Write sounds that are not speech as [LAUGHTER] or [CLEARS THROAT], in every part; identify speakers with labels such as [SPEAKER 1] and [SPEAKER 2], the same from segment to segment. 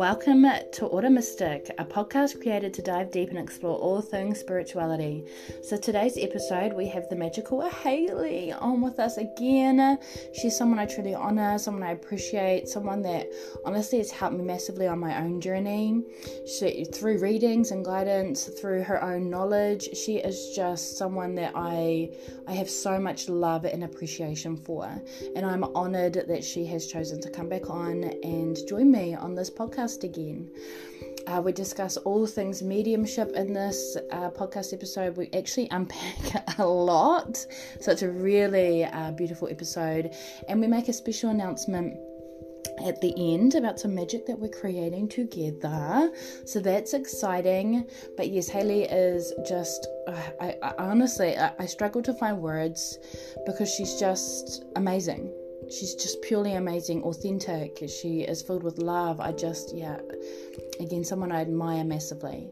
[SPEAKER 1] Welcome to Ora Mystic, a podcast created to dive deep and explore all things spirituality. So, today's episode, we have the magical Hayley on with us again. She's someone I truly honor, someone I appreciate, someone that honestly has helped me massively on my own journey. She, through readings and guidance, through her own knowledge, she is just someone that I I have so much love and appreciation for. And I'm honored that she has chosen to come back on and join me on this podcast podcast again. Uh, we discuss all things mediumship in this uh, podcast episode. We actually unpack [LAUGHS] a lot, so it's a really uh, beautiful episode, and we make a special announcement at the end about some magic that we're creating together. So that's exciting. But yes, Hayley is just, uh, I, I, honestly, I, I struggle to find words because she's just amazing she's just purely amazing, authentic. She is filled with love. I just, yeah, again, someone I admire massively.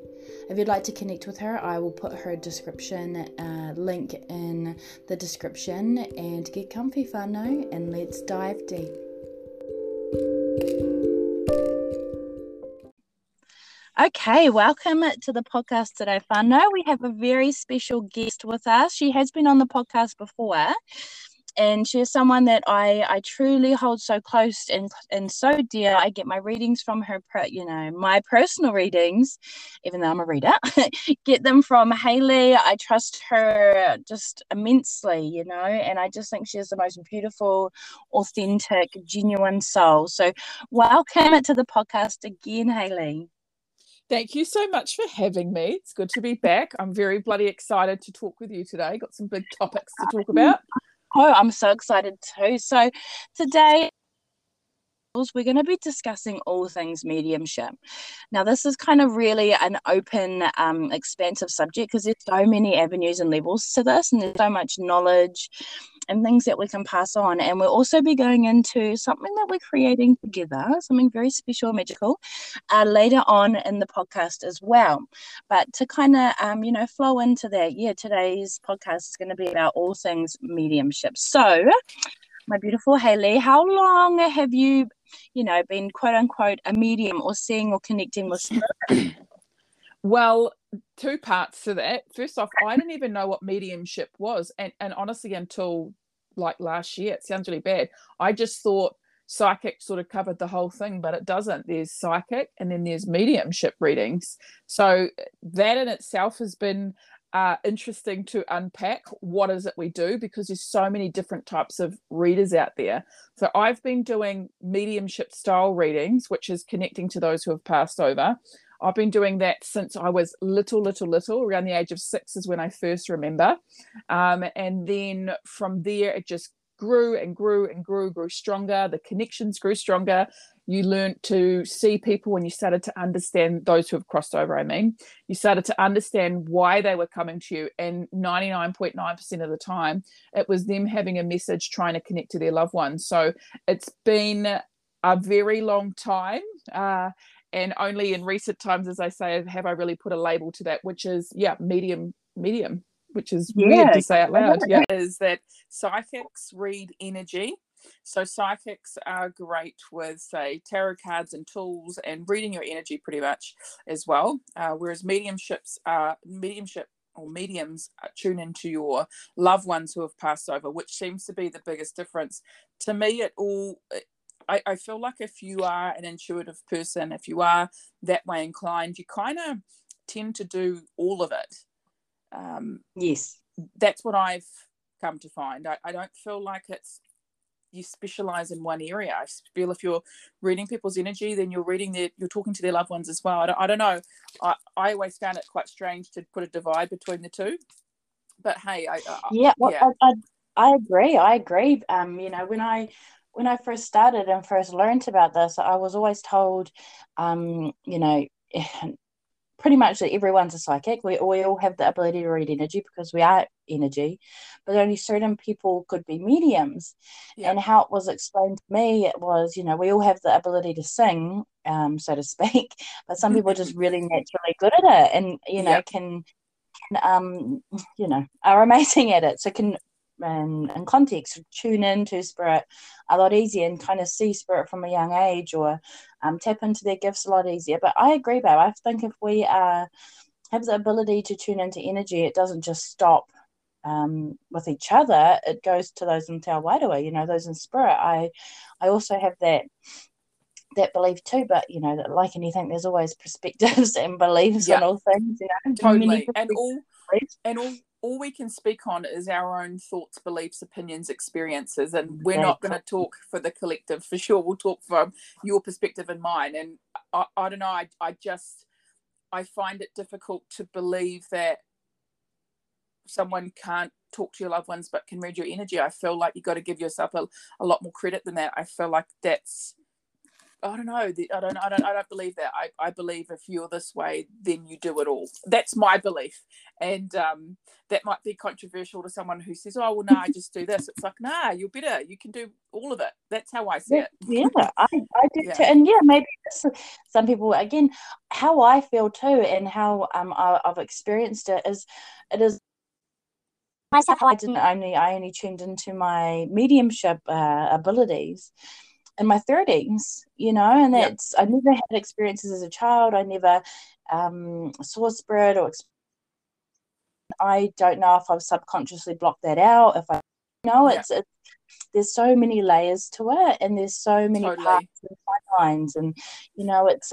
[SPEAKER 1] If you'd like to connect with her, I will put her description uh, link in the description and get comfy, whānau, and let's dive deep. Okay, welcome to the podcast today, whānau. We have a very special guest with us. She has been on the podcast before, and she's someone that I, I truly hold so close and, and so dear. I get my readings from her, you know, my personal readings, even though I'm a reader, [LAUGHS] get them from Hayley. I trust her just immensely, you know, and I just think she is the most beautiful, authentic, genuine soul. So, welcome to the podcast again, Hayley.
[SPEAKER 2] Thank you so much for having me. It's good to be back. I'm very bloody excited to talk with you today. Got some big topics to talk about.
[SPEAKER 1] Oh, I'm so excited too. So today we're going to be discussing all things mediumship. Now, this is kind of really an open, um, expansive subject because there's so many avenues and levels to this, and there's so much knowledge and things that we can pass on. And we'll also be going into something that we're creating together, something very special, and magical, uh, later on in the podcast as well. But to kind of, um, you know, flow into that, yeah, today's podcast is going to be about all things mediumship. So, my beautiful Hayley, how long have you you know, been quote unquote a medium or seeing or connecting with [CLEARS THROAT] spirit?
[SPEAKER 2] Well, two parts to that. First off, I didn't even know what mediumship was. And, and honestly, until like last year, it sounds really bad. I just thought psychic sort of covered the whole thing, but it doesn't. There's psychic and then there's mediumship readings. So that in itself has been uh, interesting to unpack what is it we do because there's so many different types of readers out there. So I've been doing mediumship style readings, which is connecting to those who have passed over. I've been doing that since I was little, little, little, around the age of six is when I first remember. Um, and then from there, it just grew and grew and grew, grew stronger. The connections grew stronger you learned to see people when you started to understand those who have crossed over i mean you started to understand why they were coming to you and 99.9% of the time it was them having a message trying to connect to their loved ones so it's been a very long time uh, and only in recent times as i say have i really put a label to that which is yeah medium medium which is yeah. weird to say out loud yeah is that psychics read energy so psychics are great with, say, tarot cards and tools and reading your energy pretty much as well. Uh, whereas mediumships are mediumship or mediums tune into your loved ones who have passed over, which seems to be the biggest difference. To me, it all. I, I feel like if you are an intuitive person, if you are that way inclined, you kind of tend to do all of it.
[SPEAKER 1] Um, yes,
[SPEAKER 2] that's what I've come to find. I, I don't feel like it's you specialize in one area. I feel if you're reading people's energy, then you're reading their, you're talking to their loved ones as well. I don't, I don't know. I, I always found it quite strange to put a divide between the two. But hey, I, I
[SPEAKER 1] yeah, well, yeah. I, I, I agree. I agree. Um, you know, when I when I first started and first learned about this, I was always told, um, you know, [SIGHS] pretty much that everyone's a psychic. We, we all have the ability to read energy because we are energy, but only certain people could be mediums. Yeah. And how it was explained to me, it was, you know, we all have the ability to sing, um, so to [LAUGHS] speak, but some people are just [LAUGHS] really naturally good at it and, you know, yeah. can, can, um, you know, are [LAUGHS] amazing at it. So can and, and context tune into spirit a lot easier and kind of see spirit from a young age or um, tap into their gifts a lot easier but i agree babe i think if we uh, have the ability to tune into energy it doesn't just stop um, with each other it goes to those in Te Wairua, you know those in spirit i i also have that that belief too. But you know, that like anything, there's always perspectives [LAUGHS] and beliefs yeah. and all things. You know,
[SPEAKER 2] totally. And all and all all we can speak on is our own thoughts, beliefs, opinions, experiences, and we're not going to talk for the collective for sure. We'll talk from your perspective and mine. And I, I don't know. I I just I find it difficult to believe that someone can't talk to your loved ones but can read your energy i feel like you got to give yourself a, a lot more credit than that i feel like that's I don't know. I don't. I don't. I don't believe that. I, I believe if you're this way, then you do it all. That's my belief, and um, that might be controversial to someone who says, "Oh, well, no, I just do this." It's like, nah, you're better. You can do all of it. That's how I see
[SPEAKER 1] yeah,
[SPEAKER 2] it.
[SPEAKER 1] Yeah, I, I do yeah. too. And yeah, maybe some people again, how I feel too, and how um I, I've experienced it is, it is myself. I didn't only I only tuned into my mediumship uh, abilities in my 30s, you know, and that's, yep. I never had experiences as a child. I never um, saw spirit or I don't know if I've subconsciously blocked that out. If I know it's, it's there's so many layers to it, and there's so many totally. parts and timelines, and you know, it's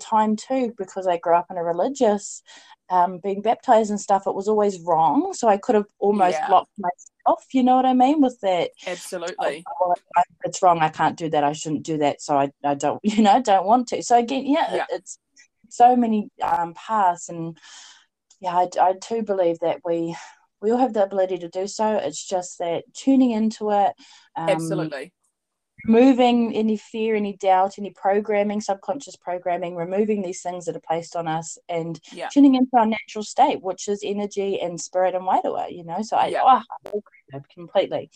[SPEAKER 1] time too because I grew up in a religious, um, being baptized and stuff. It was always wrong, so I could have almost yeah. blocked myself off. You know what I mean? With that,
[SPEAKER 2] absolutely.
[SPEAKER 1] Oh, it's wrong. I can't do that. I shouldn't do that. So I, I don't, [LAUGHS] you know, don't want to. So again, yeah, yeah. it's so many um, paths, and yeah, I, I too believe that we we all have the ability to do so. It's just that tuning into it.
[SPEAKER 2] Um, absolutely
[SPEAKER 1] removing any fear, any doubt, any programming, subconscious programming, removing these things that are placed on us and yeah. tuning into our natural state, which is energy and spirit and wairua, you know. So I, yeah. oh, I completely.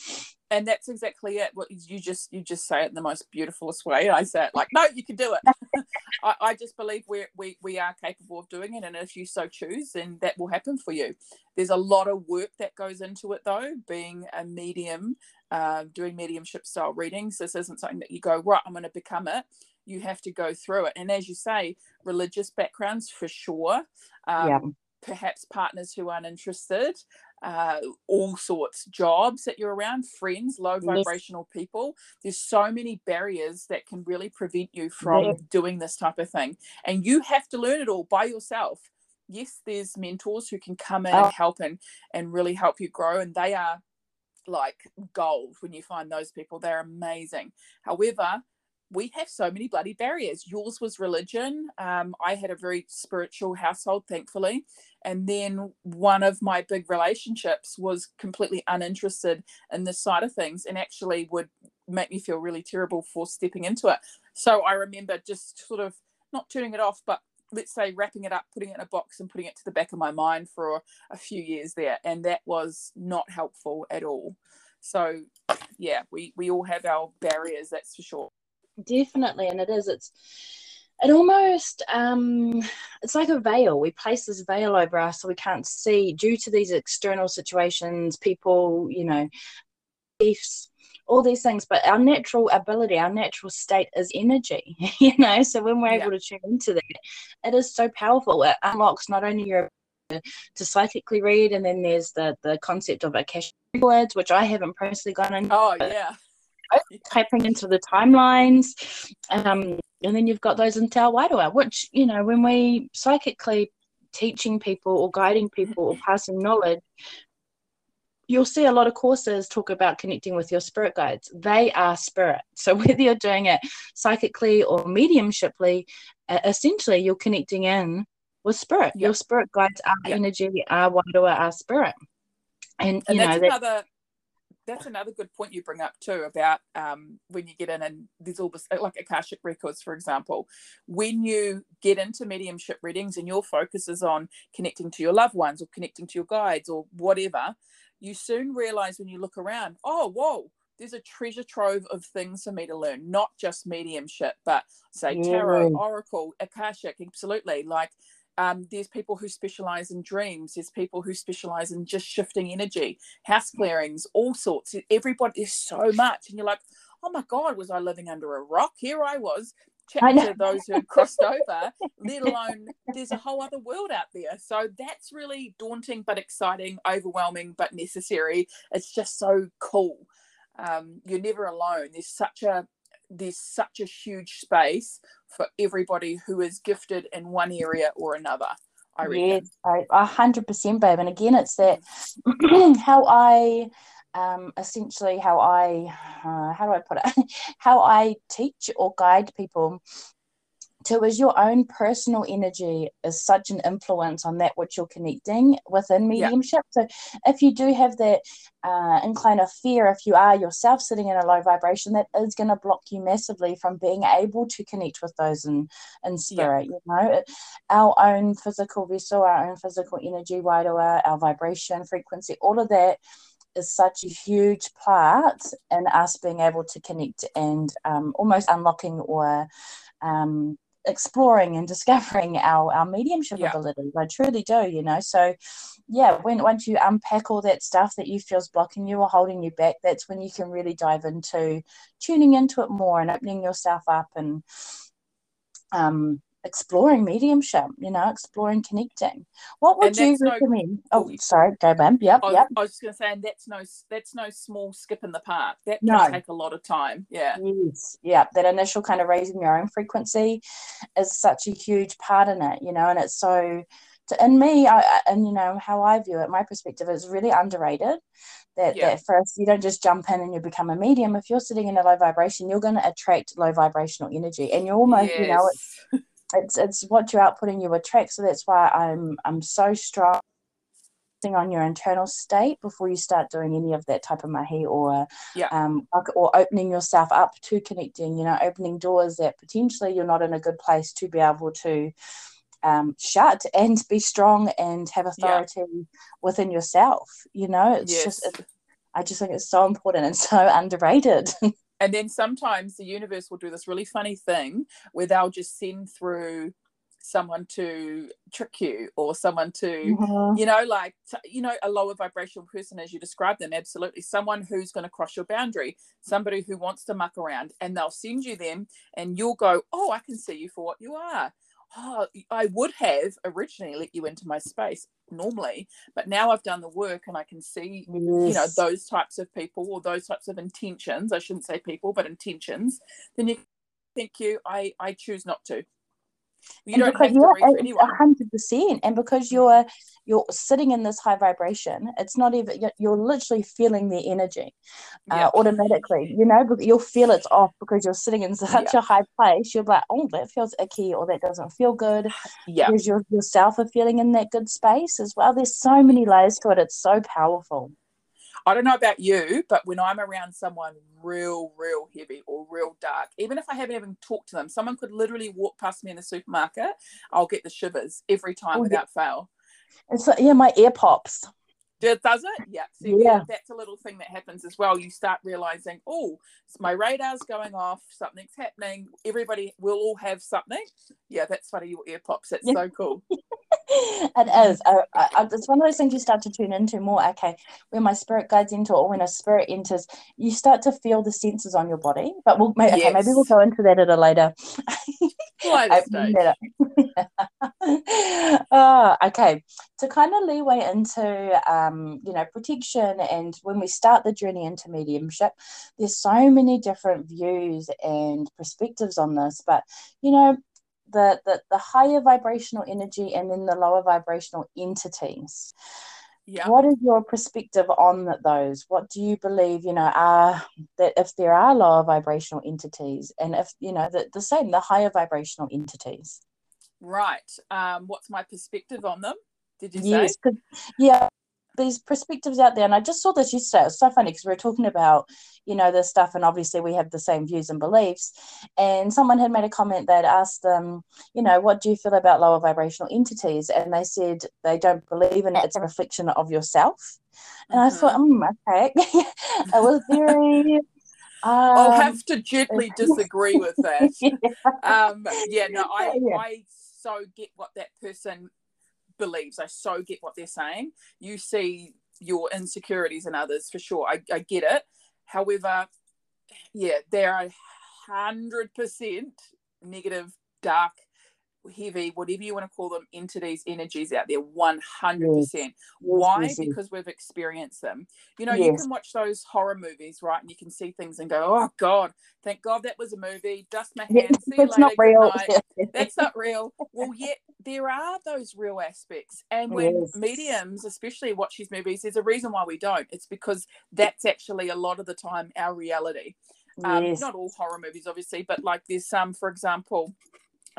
[SPEAKER 2] And that's exactly it. What you just you just say it in the most beautifulest way. I say it like, no, you can do it. [LAUGHS] I, I just believe we we we are capable of doing it, and if you so choose, then that will happen for you. There's a lot of work that goes into it, though. Being a medium, uh, doing mediumship style readings. This isn't something that you go, right, I'm going to become it. You have to go through it. And as you say, religious backgrounds for sure. Um, yeah. Perhaps partners who aren't interested, uh, all sorts, jobs that you're around, friends, low vibrational yes. people. There's so many barriers that can really prevent you from doing this type of thing. And you have to learn it all by yourself. Yes, there's mentors who can come in oh. and help and, and really help you grow. And they are like gold when you find those people. They're amazing. However, we have so many bloody barriers. Yours was religion. Um, I had a very spiritual household, thankfully. And then one of my big relationships was completely uninterested in this side of things and actually would make me feel really terrible for stepping into it. So I remember just sort of not turning it off, but let's say wrapping it up, putting it in a box and putting it to the back of my mind for a few years there. And that was not helpful at all. So yeah, we, we all have our barriers, that's for sure.
[SPEAKER 1] Definitely. And it is, it's, it almost um, it's like a veil we place this veil over us so we can't see due to these external situations people you know beliefs all these things but our natural ability our natural state is energy [LAUGHS] you know so when we're yeah. able to tune into that it is so powerful it unlocks not only your to psychically read and then there's the the concept of akashic records which i haven't personally gone into
[SPEAKER 2] oh yeah
[SPEAKER 1] typing into the timelines um, and then you've got those in Te which you know when we psychically teaching people or guiding people or passing knowledge you'll see a lot of courses talk about connecting with your spirit guides. They are spirit. So [LAUGHS] whether you're doing it psychically or mediumshiply, uh, essentially you're connecting in with spirit. Yep. Your spirit guides are yep. energy, are wairua, are spirit. And,
[SPEAKER 2] and
[SPEAKER 1] you
[SPEAKER 2] that's
[SPEAKER 1] know,
[SPEAKER 2] another that's another good point you bring up too about um, when you get in and there's all this like akashic records for example when you get into mediumship readings and your focus is on connecting to your loved ones or connecting to your guides or whatever you soon realize when you look around, oh, whoa, there's a treasure trove of things for me to learn, not just mediumship, but say tarot, oracle, akashic, absolutely. Like um, there's people who specialize in dreams there's people who specialize in just shifting energy house clearings all sorts everybody there's so much and you're like oh my god was i living under a rock? Here i was chatting to those who had crossed over let alone there's a whole other world out there. So that's really daunting but exciting overwhelming but necessary. It's just so cool. Um, you're never alone. There's such a there's such a huge space for everybody who is gifted in one area or another. I reckon.
[SPEAKER 1] A hundred percent, babe. And again, it's that [CLEARS THROAT] how I um, essentially how I uh, how do I put it [LAUGHS] how I teach or guide people to is your own personal energy is such an influence on that which you're connecting within mediumship. Yeah. So if you do have that uh, incline of fear, if you are yourself sitting in a low vibration, that is going to block you massively from being able to connect with those in, in spirit. Yeah. You know, our own physical vessel, our own physical energy, wairua, our vibration, frequency, all of that is such a huge part in us being able to connect and um, almost unlocking or um, exploring and discovering our our mediumship yeah. abilities. I truly do, you know. So yeah, when once you unpack all that stuff that you feels blocking you or holding you back, that's when you can really dive into tuning into it more and opening yourself up and um exploring mediumship, you know, exploring connecting. What would you recommend? No, oh, sorry, go, Bam. Yep,
[SPEAKER 2] I,
[SPEAKER 1] yep.
[SPEAKER 2] I was just going to say, and that's no, that's no small skip in the park. That can no. take a lot of time. Yeah.
[SPEAKER 1] Yes. Yeah. That initial kind of raising your own frequency is such a huge part in it, you know, and it's so. To, in me, I, and you know how I view it, my perspective is really underrated. That, yeah. that first you don't just jump in and you become a medium. If you're sitting in a low vibration, you're going to attract low vibrational energy, and you're almost yes. you know it's it's it's what you're outputting you attract. So that's why I'm I'm so strong on your internal state before you start doing any of that type of mahi or
[SPEAKER 2] yeah.
[SPEAKER 1] um or opening yourself up to connecting you know opening doors that potentially you're not in a good place to be able to um, shut and be strong and have authority yeah. within yourself you know it's yes. just it, i just think it's so important and so [LAUGHS] underrated
[SPEAKER 2] And then sometimes the universe will do this really funny thing where they'll just send through someone to trick you or someone to mm-hmm. you know like you know a lower vibrational person as you describe them absolutely. Someone who's going to cross your boundary somebody who wants to muck around and they'll send you them and you'll go oh i can see you for what you are. Oh, I would have originally let you into my space normally, but now I've done the work and I can see, yes. you know, those types of people or those types of intentions. I shouldn't say people, but intentions. Then you thank you. I I choose not to.
[SPEAKER 1] You and don't because, have to anyone. hundred percent, and because you're you're sitting in this high vibration, it's not even you're, you're literally feeling the energy uh, automatically. You know, you'll feel it's off because you're sitting in [LAUGHS] such a high place. You're like, oh, that feels icky, or that doesn't feel good.
[SPEAKER 2] Yeah,
[SPEAKER 1] because you yourself are feeling in that good space as well. There's so many layers to it. It's so powerful.
[SPEAKER 2] I don't know about you, but when I'm around someone real, real heavy or real dark, even if I haven't even talked to them, someone could literally walk past me in the supermarket. I'll get the shivers every time oh, without yeah. fail.
[SPEAKER 1] It's like, yeah, my ear pops.
[SPEAKER 2] It does it? Yeah. So yeah. that's a little thing that happens as well. You start realizing, oh, my radar's going off, something's happening. Everybody will all have something. Yeah, that's funny. Your ear pops. That's yeah. so cool. [LAUGHS]
[SPEAKER 1] it is. I, I, it's one of those things you start to tune into more. Okay, when my spirit guides into, or when a spirit enters, you start to feel the senses on your body. But we'll maybe, yes. okay, maybe we'll go into that at a later. [LAUGHS] [LAUGHS]
[SPEAKER 2] later
[SPEAKER 1] oh, okay. To kind of leeway into, um, you know, protection, and when we start the journey into mediumship, there's so many different views and perspectives on this. But you know, the, the, the higher vibrational energy and then the lower vibrational entities.
[SPEAKER 2] Yeah.
[SPEAKER 1] What is your perspective on those? What do you believe, you know, are that if there are lower vibrational entities and if, you know, the, the same, the higher vibrational entities?
[SPEAKER 2] Right. Um, what's my perspective on them? Did you yes,
[SPEAKER 1] say? Yeah, these perspectives out there and i just saw this yesterday It was so funny because we are talking about you know this stuff and obviously we have the same views and beliefs and someone had made a comment that asked them you know what do you feel about lower vibrational entities and they said they don't believe in it it's a reflection of yourself and mm-hmm. i thought mm, okay [LAUGHS] it was very
[SPEAKER 2] um, I'll have to gently disagree with that. [LAUGHS] yeah. Um, yeah, no, I, [LAUGHS] yeah. I so get what that person believes. I so get what they're saying. You see your insecurities in others for sure. I, I get it. However, yeah, there are hundred percent negative, dark heavy, whatever you want to call them, entities, energies out there, 100%. Yes. Why? Yes, because we've experienced them. You know, yes. you can watch those horror movies, right? And you can see things and go, oh, God, thank God that was a movie. Dust my hands. See That's not real. That's not real. Well, yet there are those real aspects. And when mediums, especially watch these movies, there's a reason why we don't. It's because that's actually a lot of the time our reality. Um, not all horror movies, obviously, but like there's some, for example,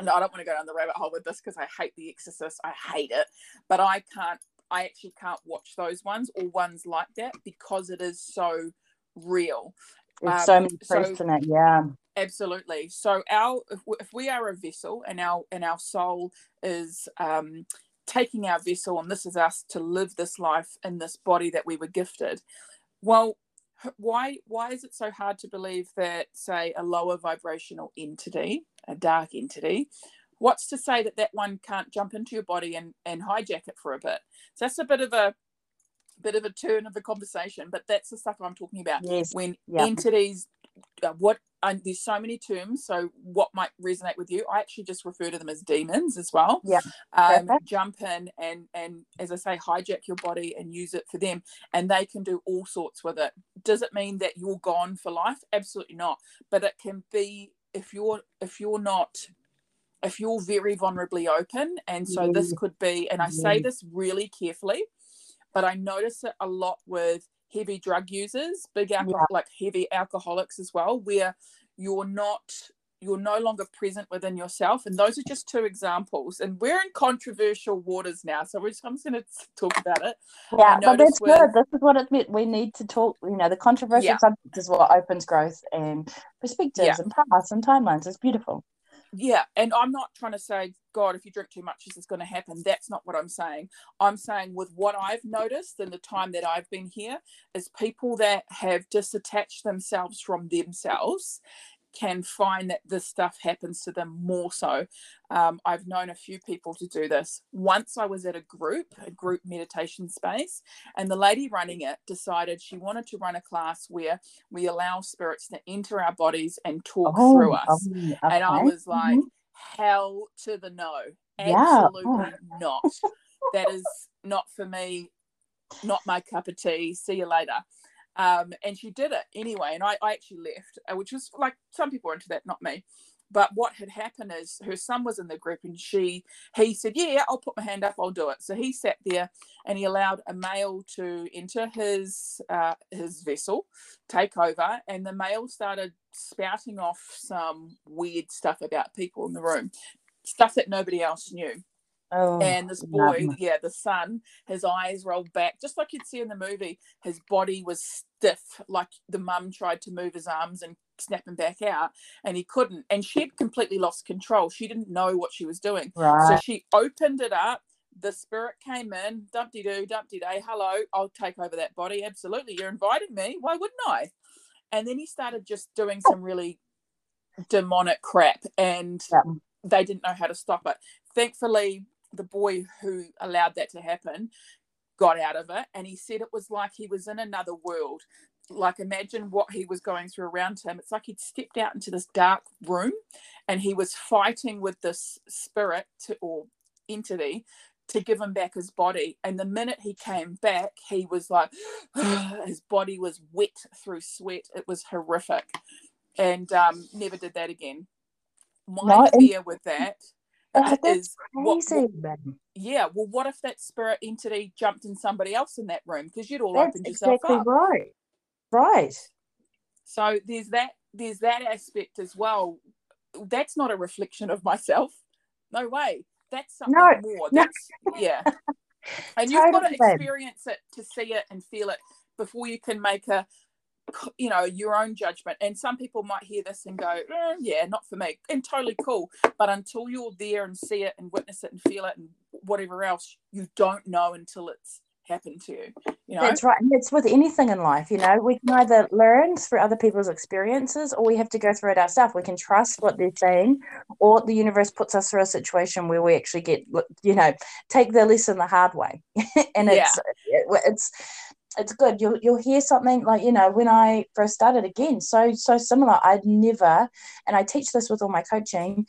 [SPEAKER 2] no, I don't want to go down the rabbit hole with this because I hate The Exorcist. I hate it, but I can't. I actually can't watch those ones or ones like that because it is so real.
[SPEAKER 1] It's um, so many proofs so, in it, yeah.
[SPEAKER 2] Absolutely. So our if we, if we are a vessel and our and our soul is um, taking our vessel and this is us to live this life in this body that we were gifted. Well, why why is it so hard to believe that say a lower vibrational entity a dark entity. What's to say that that one can't jump into your body and and hijack it for a bit? So that's a bit of a bit of a turn of the conversation but that's the stuff i'm talking about.
[SPEAKER 1] Yes.
[SPEAKER 2] when entities uh, what and there's so many terms so what might resonate with you? I actually just refer to them as demons as well.
[SPEAKER 1] Yeah.
[SPEAKER 2] Um, jump in and and as i say hijack your body and use it for them and they can do all sorts with it. Does it mean that you're gone for life? Absolutely not. But it can be if you're if you're not if you're very vulnerably open and so this could be and i say this really carefully but i notice it a lot with heavy drug users, big alcohol, yeah. like heavy alcoholics as well, where you're not you're no longer present within yourself. And those are just two examples. And we're in controversial waters now. So we're just, I'm just going to talk about it.
[SPEAKER 1] Yeah, but that's good. This is what it meant. We need to talk, you know, the controversial yeah. subject is what opens growth and perspectives yeah. and paths and timelines. It's beautiful
[SPEAKER 2] yeah and i'm not trying to say god if you drink too much this is going to happen that's not what i'm saying i'm saying with what i've noticed in the time that i've been here is people that have disattached themselves from themselves can find that this stuff happens to them more so. Um, I've known a few people to do this. Once I was at a group, a group meditation space, and the lady running it decided she wanted to run a class where we allow spirits to enter our bodies and talk oh, through us. okay. And I was like, mm-hmm. hell to the no. Absolutely yeah. oh. not. That is not for me, not my cup of tea. See you later. Um, and she did it anyway. And I, I actually left, uh, which was like some people are into that, not me. But what had happened is her son was in the group and she he said, Yeah, I'll put my hand up, I'll do it. So he sat there and he allowed a male to enter his uh, his vessel, take over, and the male started spouting off some weird stuff about people in the room, stuff that nobody else knew. Oh, and this boy, yeah, the son, his eyes rolled back, just like you'd see in the movie. His body was stiff, like the mum tried to move his arms and snap him back out, and he couldn't. And she had completely lost control. She didn't know what she was doing. Right. So she opened it up. The spirit came in, dumpty doo, dumpty day, hello, I'll take over that body. Absolutely. You're inviting me. Why wouldn't I? And then he started just doing some really demonic crap and yeah. they didn't know how to stop it. Thankfully, the boy who allowed that to happen got out of it and he said it was like he was in another world. Like imagine what he was going through around him. It's like he'd stepped out into this dark room and he was fighting with this spirit to, or entity to give him back his body. And the minute he came back he was like [SIGHS] his body was wet through sweat. It was horrific. And um, never did that again. My fear with that
[SPEAKER 1] that's crazy,
[SPEAKER 2] what, what, yeah, well, what if that spirit entity jumped in somebody else in that room because you'd all that's opened yourself exactly up?
[SPEAKER 1] Right, right.
[SPEAKER 2] So there's that. There's that aspect as well. That's not a reflection of myself. No way. That's something no, more. That's no. yeah. [LAUGHS] And totally you've got to experience it to see it and feel it before you can make a you know your own judgment and some people might hear this and go eh, yeah not for me and totally cool but until you're there and see it and witness it and feel it and whatever else you don't know until it's happened to you you know
[SPEAKER 1] That's right. And it's with anything in life, you know, we can either learn through other people's experiences or we have to go through it ourselves. We can trust what they're saying, or the universe puts us through a situation where we actually get, you know, take the lesson the hard way. [LAUGHS] and it's, it, it's, it's good. You'll you'll hear something like you know when I first started again, so so similar. I'd never, and I teach this with all my coaching.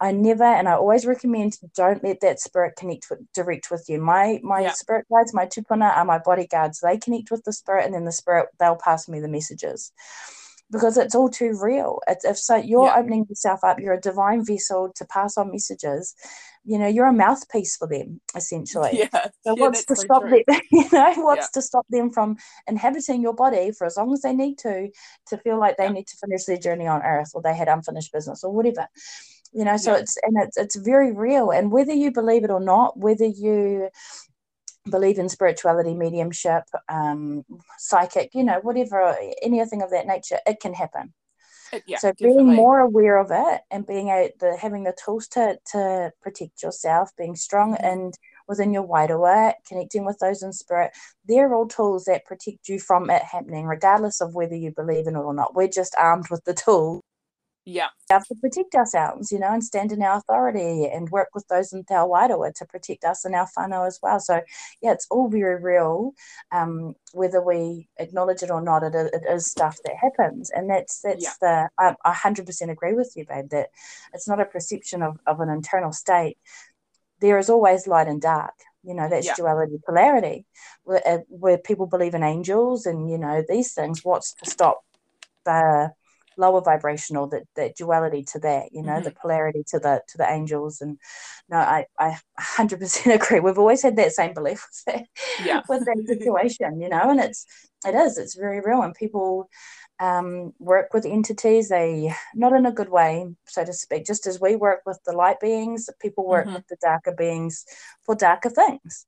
[SPEAKER 1] I never, and I always recommend don't let that spirit connect with, direct with you. My my yeah. spirit guides, my tupuna are my bodyguards. They connect with the spirit, and then the spirit they'll pass me the messages because it's all too real. It's, if so, you're yeah. opening yourself up. You're a divine vessel to pass on messages. You know, you're a mouthpiece for them, essentially. [LAUGHS]
[SPEAKER 2] Yeah.
[SPEAKER 1] So
[SPEAKER 2] yeah,
[SPEAKER 1] what's to so stop true. them? [LAUGHS] You know, what's yeah. to stop them from inhabiting your body for as long as they need to, to feel like they yeah. need to finish their journey on Earth, or they had unfinished business, or whatever. You know, so it's and it's it's very real. And whether you believe it or not, whether you believe in spirituality, mediumship, um, psychic, you know, whatever, anything of that nature, it can happen.
[SPEAKER 2] Yeah,
[SPEAKER 1] so definitely. being more aware of it and being a, the having the tools to to protect yourself, being strong mm-hmm. and within your wairua, connecting with those in spirit, they're all tools that protect you from it happening, regardless of whether you believe in it or not. We're just armed with the tools
[SPEAKER 2] yeah.
[SPEAKER 1] We have to protect ourselves you know and stand in our authority and work with those in Te Wairua to protect us and our whānau as well. So yeah it's all very real um, whether we acknowledge it or not it, it is stuff that happens. And that's that's yeah. the I, I 100% agree with you babe that it's not a perception of, of an internal state. There is always light and dark you know that's yeah. duality polarity. Where, uh, where people believe in angels and you know these things what's to stop the lower vibrational that that duality to that you know mm-hmm. the polarity to the to the angels. And no i i 100% [LAUGHS] agree. We've always had that same belief with that,
[SPEAKER 2] yeah.
[SPEAKER 1] with that situation you know and it's it is it's very real. And people um, work with entities. They not in a good way so to speak. Just as we work with the light beings people work mm-hmm. with the darker beings for darker things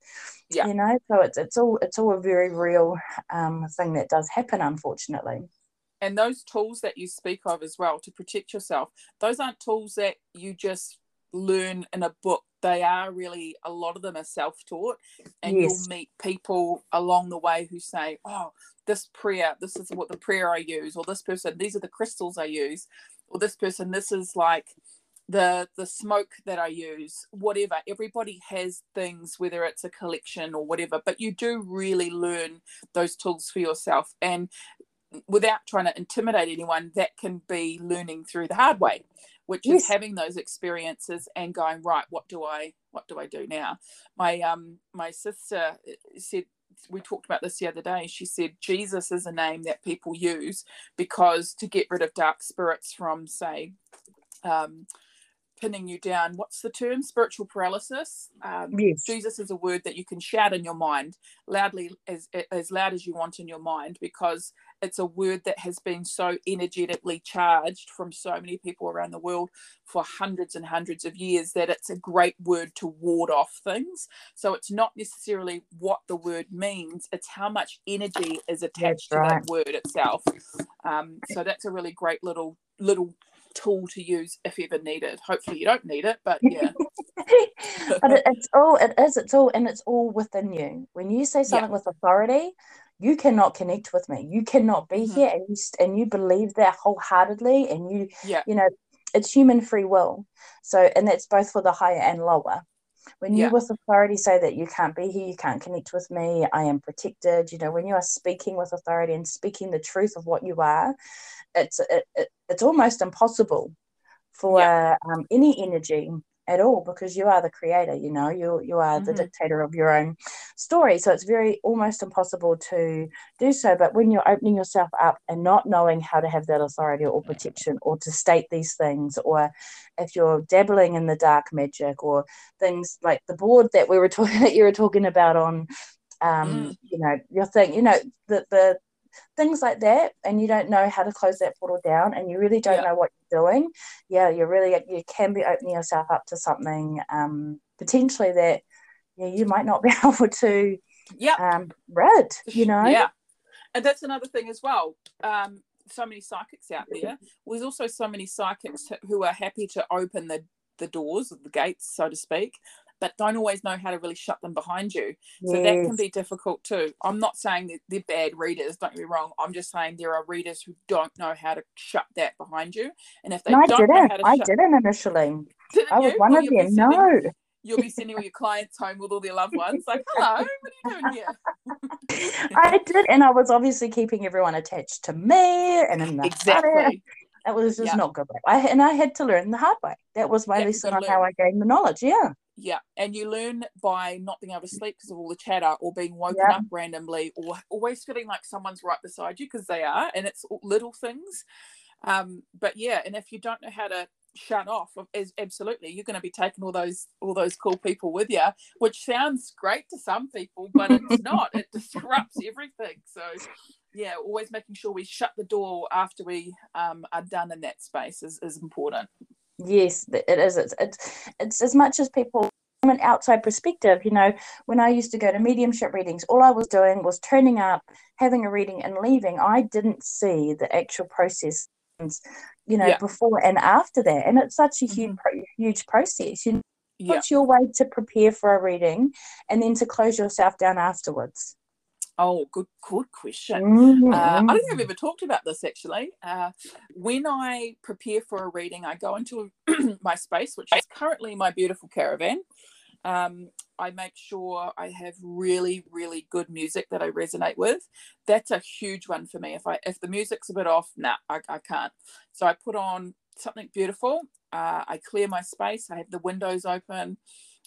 [SPEAKER 2] yeah.
[SPEAKER 1] you know. So it's it's all it's all a very real um, thing that does happen unfortunately
[SPEAKER 2] and those tools that you speak of as well to protect yourself those aren't tools that you just learn in a book. They are really a lot of them are self-taught and yes. you'll meet people along the way who say oh this prayer this is what the prayer i use or this person these are the crystals i use or this person this is like the the smoke that i use whatever. Everybody has things whether it's a collection or whatever but you do really learn those tools for yourself. And without trying to intimidate anyone, that can be learning through the hard way, which yes. is having those experiences and going right. What do I what do I do now? My um my sister uh, said we talked about this the other day. She said Jesus is a name that people use because to get rid of dark spirits from say um, pinning you down. What's the term? Spiritual paralysis. Um, yes. Jesus is a word that you can shout in your mind loudly, as as loud as you want in your mind, because it's a word that has been so energetically charged from so many people around the world for hundreds and hundreds of years that it's a great word to ward off things. So it's not necessarily what the word means; it's how much energy is attached that's to right. that word itself. Um, so that's a really great little little tool to use if ever needed. Hopefully, you don't need it, but [LAUGHS] yeah.
[SPEAKER 1] but it, it's all it is. It's all and it's all within you. When you say something yeah. with authority, you cannot connect with me. You cannot be mm-hmm. here, and you and you believe that wholeheartedly, and you
[SPEAKER 2] yeah.
[SPEAKER 1] you know it's human free will. So and that's both for the higher and lower. When you yeah. with authority say that you can't be here, you can't connect with me, I am protected, you know, when you are speaking with authority and speaking the truth of what you are, it's it, it it's almost impossible for yeah. um, any energy at all because you are the creator you know you you are mm-hmm. the dictator of your own story so it's very almost impossible to do so but when you're opening yourself up and not knowing how to have that authority or protection or to state these things or if you're dabbling in the dark magic or things like the board that we were [LAUGHS] talking that you were talking about on um, mm. you know your thing you know the the things like that and you don't know how to close that portal down and you really don't yeah. know what you're doing yeah you're really you can be opening yourself up to something um, potentially that yeah, you might not [LAUGHS] be able to
[SPEAKER 2] yeah
[SPEAKER 1] um, read you know?
[SPEAKER 2] Yeah. And that's another thing as well um, so many psychics out there. There's also so many psychics who are happy to open the the doors of the gates so to speak but don't always know how to really shut them behind you. So yes. that can be difficult too. I'm not saying that they're bad readers, don't get me wrong. I'm just saying there are readers who don't know how to shut that behind you. And if they no, don't know how to
[SPEAKER 1] I
[SPEAKER 2] shut
[SPEAKER 1] didn't initially. Didn't I was you? one well, of them. No
[SPEAKER 2] you'll be sending all your clients home with all their loved ones. Like, hello, what are you doing here? [LAUGHS]
[SPEAKER 1] I did, and I was obviously keeping everyone attached to me and in the
[SPEAKER 2] exactly.
[SPEAKER 1] It was just yep. not good. I and I had to learn the hard way. That was my lesson on how I gained the knowledge. Yeah.
[SPEAKER 2] Yeah, and you learn by not being able to sleep because of all the chatter, or being woken yeah. up randomly, or always feeling like someone's right beside you because they are, and it's little things. Um, but yeah, and if you don't know how to shut off is absolutely you're going to be taking all those all those cool people with you which sounds great to some people but it's [LAUGHS] not it disrupts everything so yeah always making sure we shut the door after we um, are done in that space is, is important
[SPEAKER 1] yes it is it's, it's it's as much as people from an outside perspective you know when i used to go to mediumship readings all i was doing was turning up having a reading and leaving i didn't see the actual process you know, yeah. before and after that. And it's such a huge, mm-hmm. huge process. You know, yeah. what's your way to prepare for a reading and then to close yourself down afterwards?
[SPEAKER 2] Oh, good, good question. Mm-hmm. Uh, I don't think I've ever talked about this actually. Uh, when I prepare for a reading, I go into [CLEARS THROAT] my space, which is currently my beautiful caravan. Um, I make sure I have really, really good music that I resonate with. That's a huge one for me. If I if the music's a bit off, nah, I, I can't. So I put on something beautiful. Uh, I clear my space. I have the windows open.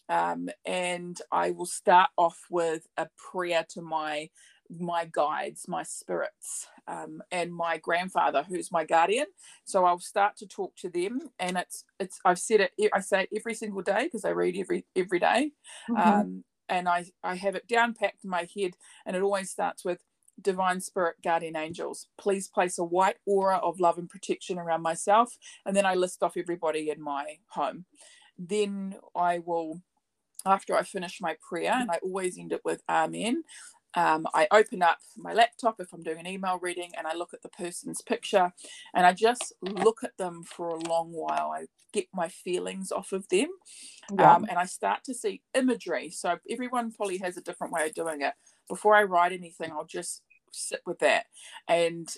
[SPEAKER 2] Um, and I will start off with a prayer to my my guides, my spirits, um, and my grandfather, who's my guardian. So I'll start to talk to them, and it's it's I've said it. I say it every single day because I read every every day. Mm-hmm. Um, and I I have it down packed in my head, and it always starts with divine spirit guardian angels please place a white aura of love and protection around myself and then i list off everybody in my home then i will after I finish my prayer, and I always end it with Amen, um, I open up my laptop if I'm doing an email reading and I look at the person's picture and I just look at them for a long while. I get my feelings off of them yeah. um, and I start to see imagery. So everyone probably has a different way of doing it. Before I write anything, I'll just sit with that and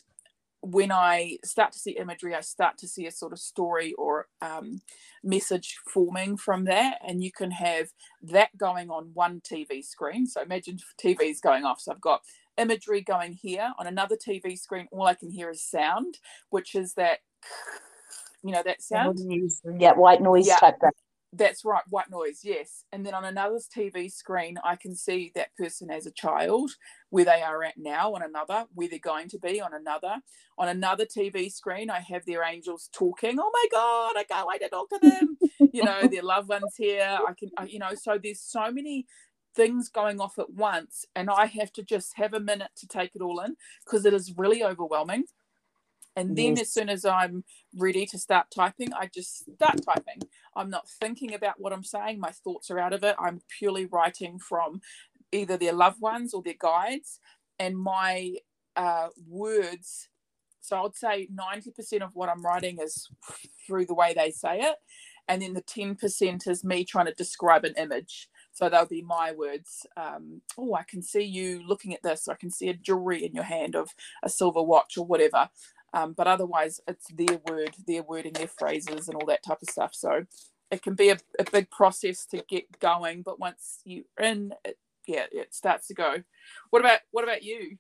[SPEAKER 2] when I start to see imagery, I start to see a sort of story or um, message forming from that. And you can have that going on one TV screen. So imagine TV is going off. So I've got imagery going here on another TV screen. All I can hear is sound, which is that, you know, that sound.
[SPEAKER 1] Yeah, white noise yeah. type thing.
[SPEAKER 2] That's right, white noise, yes. And then on another TV screen, I can see that person as a child, where they are at now on another, where they're going to be on another. On another TV screen, I have their angels talking. Oh my God, I can't wait to talk to them. [LAUGHS] you know, their loved ones here. I can, you know, so there's so many things going off at once, and I have to just have a minute to take it all in because it is really overwhelming. And then yes. as soon as I'm ready to start typing, I just start typing. I'm not thinking about what I'm saying. My thoughts are out of it. I'm purely writing from either their loved ones or their guides. And my uh, words, so I would say 90% of what I'm writing is through the way they say it. And then the 10% is me trying to describe an image. So they'll be my words. Um, oh, I can see you looking at this. I can see a jewelry in your hand of a silver watch or whatever. Um, but otherwise, it's their word, their wording, their phrases, and all that type of stuff. So it can be a, a big process to get going, but once you're in, it, yeah, it starts to go. What about what about you?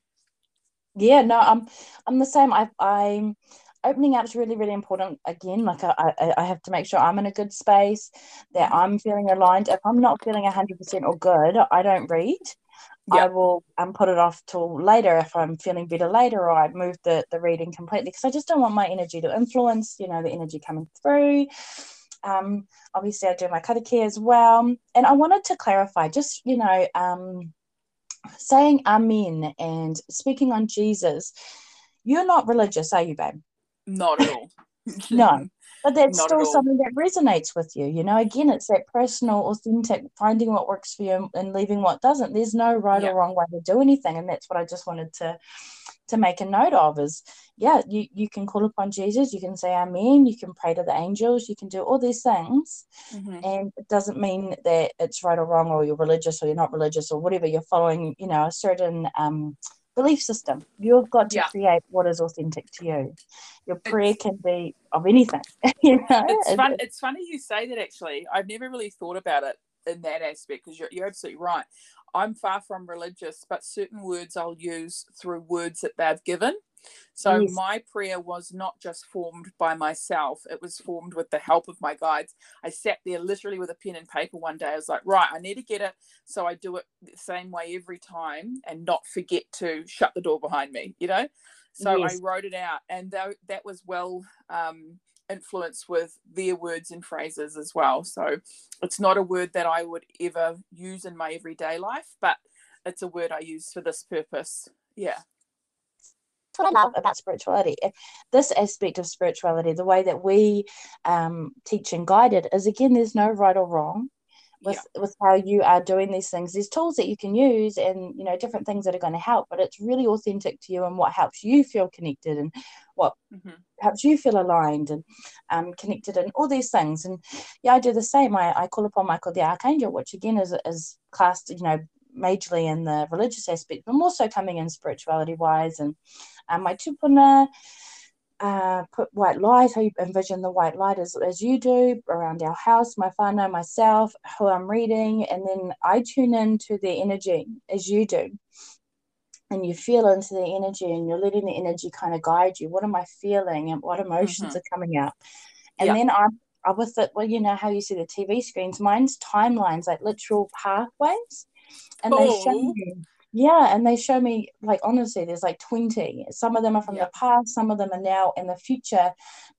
[SPEAKER 1] Yeah, no, I'm I'm the same. I I'm opening up is really really important again like I, I, I have to make sure i'm in a good space that i'm feeling aligned if i'm not feeling 100% or good i don't read yep. I will um, put it off till later if I'm feeling better later, or I move the, the reading completely because I just don't want my energy to influence, you know, the energy coming through. Um, obviously, I do my karakia as well. And I wanted to clarify just, you know, um, saying Amen and speaking on Jesus. You're not religious, are you, babe?
[SPEAKER 2] Not at all.
[SPEAKER 1] no. [LAUGHS] But that's Not still something that resonates with you. You know, again, it's that personal, authentic, finding what works for you and leaving what doesn't. There's no right yeah. or wrong way to do anything. And that's what I just wanted to to make a note of is yeah you, you can call upon jesus you can say amen you can pray to the angels you can do all these things mm-hmm. and it doesn't mean that it's right or wrong or you're religious or you're not religious or whatever you're following you know a certain um, belief system. You've got to yeah. create what is authentic to you. Your prayer it's, can be of anything [LAUGHS] you know?
[SPEAKER 2] It's, fun, it's funny you say that actually. I've never really thought about it in that aspect because you're, you're absolutely right I'm far from religious, but certain words I'll use through words that they've given. So yes. my prayer was not just formed by myself, it was formed with the help of my guides. I sat there literally with a pen and paper one day. I was like, right, I need to get it. So I do it the same way every time and not forget to shut the door behind me, you know? So yes. I wrote it out. And that, that was well um, influence with their words and phrases as well. So it's not a word that I would ever use in my everyday life, but it's a word I use for this purpose. Yeah.
[SPEAKER 1] That's what I love about spirituality. This aspect of spirituality, the way that we um, teach and guide it, is again, there's no right or wrong with yeah. with how you are doing these things there's tools that you can use and you know different things that are going to help but it's really authentic to you and what helps you feel connected and what mm-hmm. helps you feel aligned and um, connected and all these things and yeah i do the same i, I call upon michael the archangel which again is is classed you know majorly in the religious aspect but more so coming in spirituality wise and um, my tupuna uh, put white light, I envision the white light as, as you do around our house, my whānau, myself, who I'm reading, and then I tune into the energy as you do. And you feel into the energy and you're letting the energy kind of guide you. What am I feeling and what emotions mm-hmm. are coming up? And then I'm, I'm with it, well, you know how you see the TV screens, mine's timelines, like literal pathways. And they show you yeah, and they show me like honestly, there's like 20. Some of them are from yeah. the past, some of them are now in the future,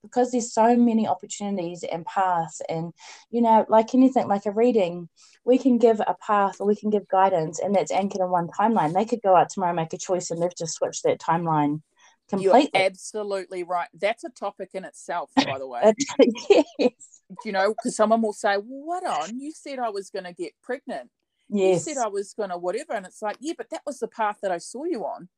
[SPEAKER 1] because there's so many opportunities and paths. And you know, like anything, like a reading, we can give a path or we can give guidance, and that's anchored in one timeline. They could go out tomorrow, make a choice, and they've just switched that timeline completely.
[SPEAKER 2] You're absolutely right. That's a topic in itself, by the way. [LAUGHS] [LAUGHS] yes. You know, because someone will say, well, "What on? You said I was going to get pregnant." Yes. you said I was going to whatever. And it's like, yeah, but that was the path that I saw you on.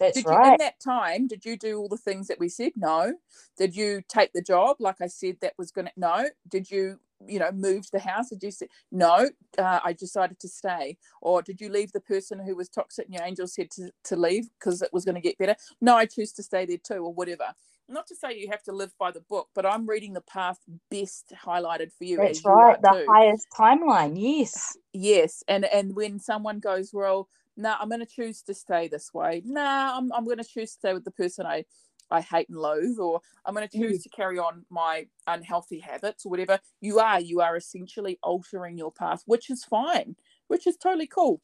[SPEAKER 1] That's
[SPEAKER 2] did
[SPEAKER 1] right.
[SPEAKER 2] You, in that time, did you do all the things that we said? No. Did you take the job like I said that was going to? No. Did you, you know, move the house? Did you say no? Uh, I decided to stay. Or did you leave the person who was toxic and your angel said to, to leave because it was going to get better? No, I choose to stay there too, or whatever not to say you have to live by the book, but I'm reading the path best highlighted for you.
[SPEAKER 1] That's right, the too. highest timeline. Yes,
[SPEAKER 2] yes, and and when someone goes, well, no, nah, I'm going to choose to stay this way. No, nah, I'm I'm going to choose to stay with the person I I hate and loathe, or I'm going to choose mm. to carry on my unhealthy habits or whatever. You are you are essentially altering your path, which is fine, which is totally cool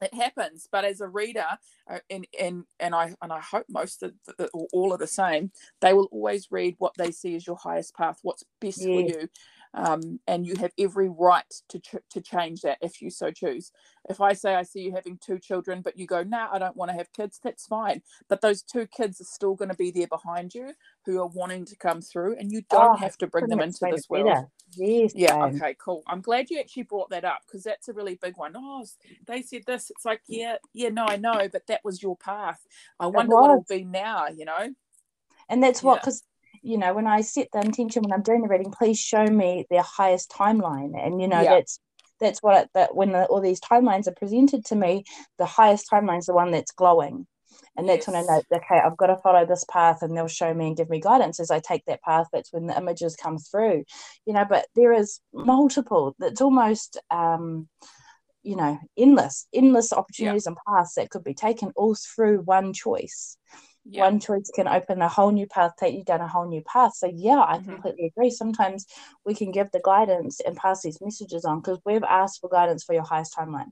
[SPEAKER 2] it happens but as a reader uh, and and and i and i hope most of the, all are the same they will always read what they see as your highest path what's best yeah. for you um, and you have every right to ch- to change that if you so choose. If I say I see you having two children, but you go, nah, I don't want to have kids, that's fine. But those two kids are still going to be there behind you, who are wanting to come through, and you don't oh, have to bring them into this world.
[SPEAKER 1] Yes,
[SPEAKER 2] yeah. Okay. Cool. I'm glad you actually brought that up because that's a really big one. Oh, they said this. It's like, yeah, yeah, no, I know, but that was your path. I wonder what it'll be now. You know.
[SPEAKER 1] And that's what because you know, when I set the intention when I'm doing the reading, please show me their highest timeline. And you know, yeah. that's that's what that when the, all these timelines are presented to me, the highest timeline is the one that's glowing. And that's yes. when I know, okay, I've got to follow this path, and they'll show me and give me guidance as I take that path. That's when the images come through, you know. But there is multiple. It's almost, um, you know, endless, endless opportunities yeah. and paths that could be taken all through one choice yeah. one choice can open a whole new path, take you down a whole new path. So yeah, I mm-hmm. completely agree. Sometimes we can give the guidance and pass these messages on because we've asked for guidance for your highest timeline.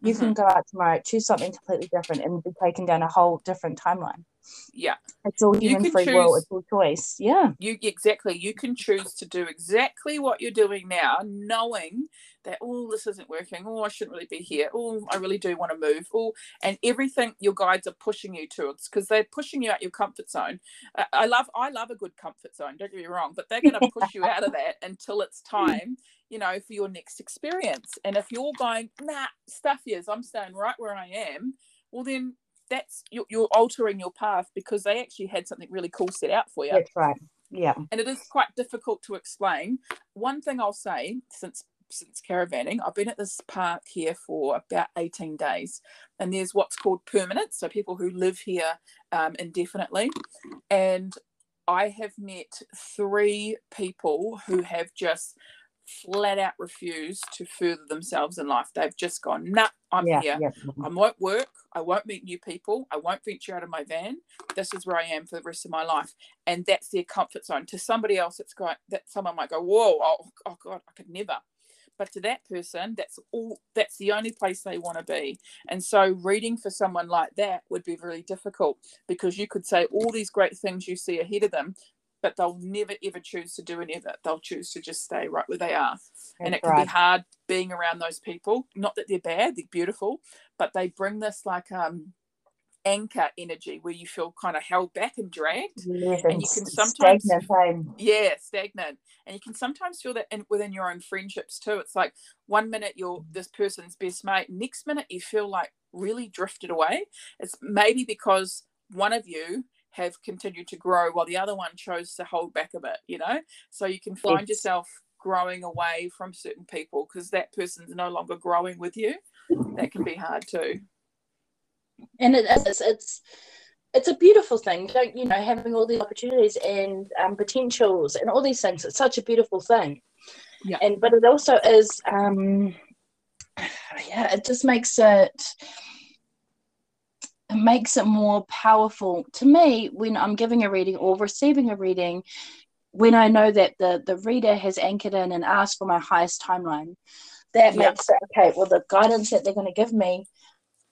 [SPEAKER 1] You mm-hmm. can go out tomorrow, choose something completely different, and be taken down a whole different timeline.
[SPEAKER 2] Yeah,
[SPEAKER 1] it's all human free choose, will. It's all choice. Yeah,
[SPEAKER 2] you exactly. You can choose to do exactly what you're doing now, knowing that oh this isn't working oh i shouldn't really be here oh i really do want to move oh and everything your guides are pushing you towards because they're pushing you out your comfort zone uh, i love i love a good comfort zone don't get me wrong but they're going to push you out of [LAUGHS] that until it's time you know for your next experience and if you're going nah stuff is i'm staying right where i am well then that's you're, you're altering your path because they actually had something really cool set out for you.
[SPEAKER 1] That's right. Yeah.
[SPEAKER 2] And it is quite difficult to explain. One thing I'll say since since caravanning, I've been at this park here for about 18 days, and there's what's called permanent, so people who live here um, indefinitely. And I have met three people who have just flat out refuse to further themselves in life. They've just gone, nah, I'm yeah, here. Yeah. I won't work. I won't meet new people. I won't venture out of my van. This is where I am for the rest of my life. And that's their comfort zone. To somebody else, it's that someone might go, whoa, oh, oh God, I could never but to that person that's all that's the only place they want to be and so reading for someone like that would be really difficult because you could say all these great things you see ahead of them but they'll never ever choose to do any of it they'll choose to just stay right where they are. That's and it can right. be hard being around those people. Not that they're bad they're beautiful but they bring this like um anchor energy where you feel kind of held back and dragged.
[SPEAKER 1] Yes, and you can sometimes stagnant
[SPEAKER 2] yeah stagnant. And you can sometimes feel that in, within your own friendships too. It's like one minute you're this person's best mate next minute you feel like really drifted away. It's maybe because one of you have continued to grow while the other one chose to hold back a bit you know? So you can find yes. yourself growing away from certain people because that person's no longer growing with you. That can be hard too.
[SPEAKER 1] And it is it's it's a beautiful thing. Don't you know having all these opportunities and um, potentials and all these things it's such a beautiful thing.
[SPEAKER 2] Yeah.
[SPEAKER 1] And but it also is um [SIGHS] yeah it just makes it it makes it more powerful to me when i'm giving a reading or receiving a reading when i know that the the reader has anchored in and asked for my highest timeline that yeah. makes it okay well the guidance that they're going to give me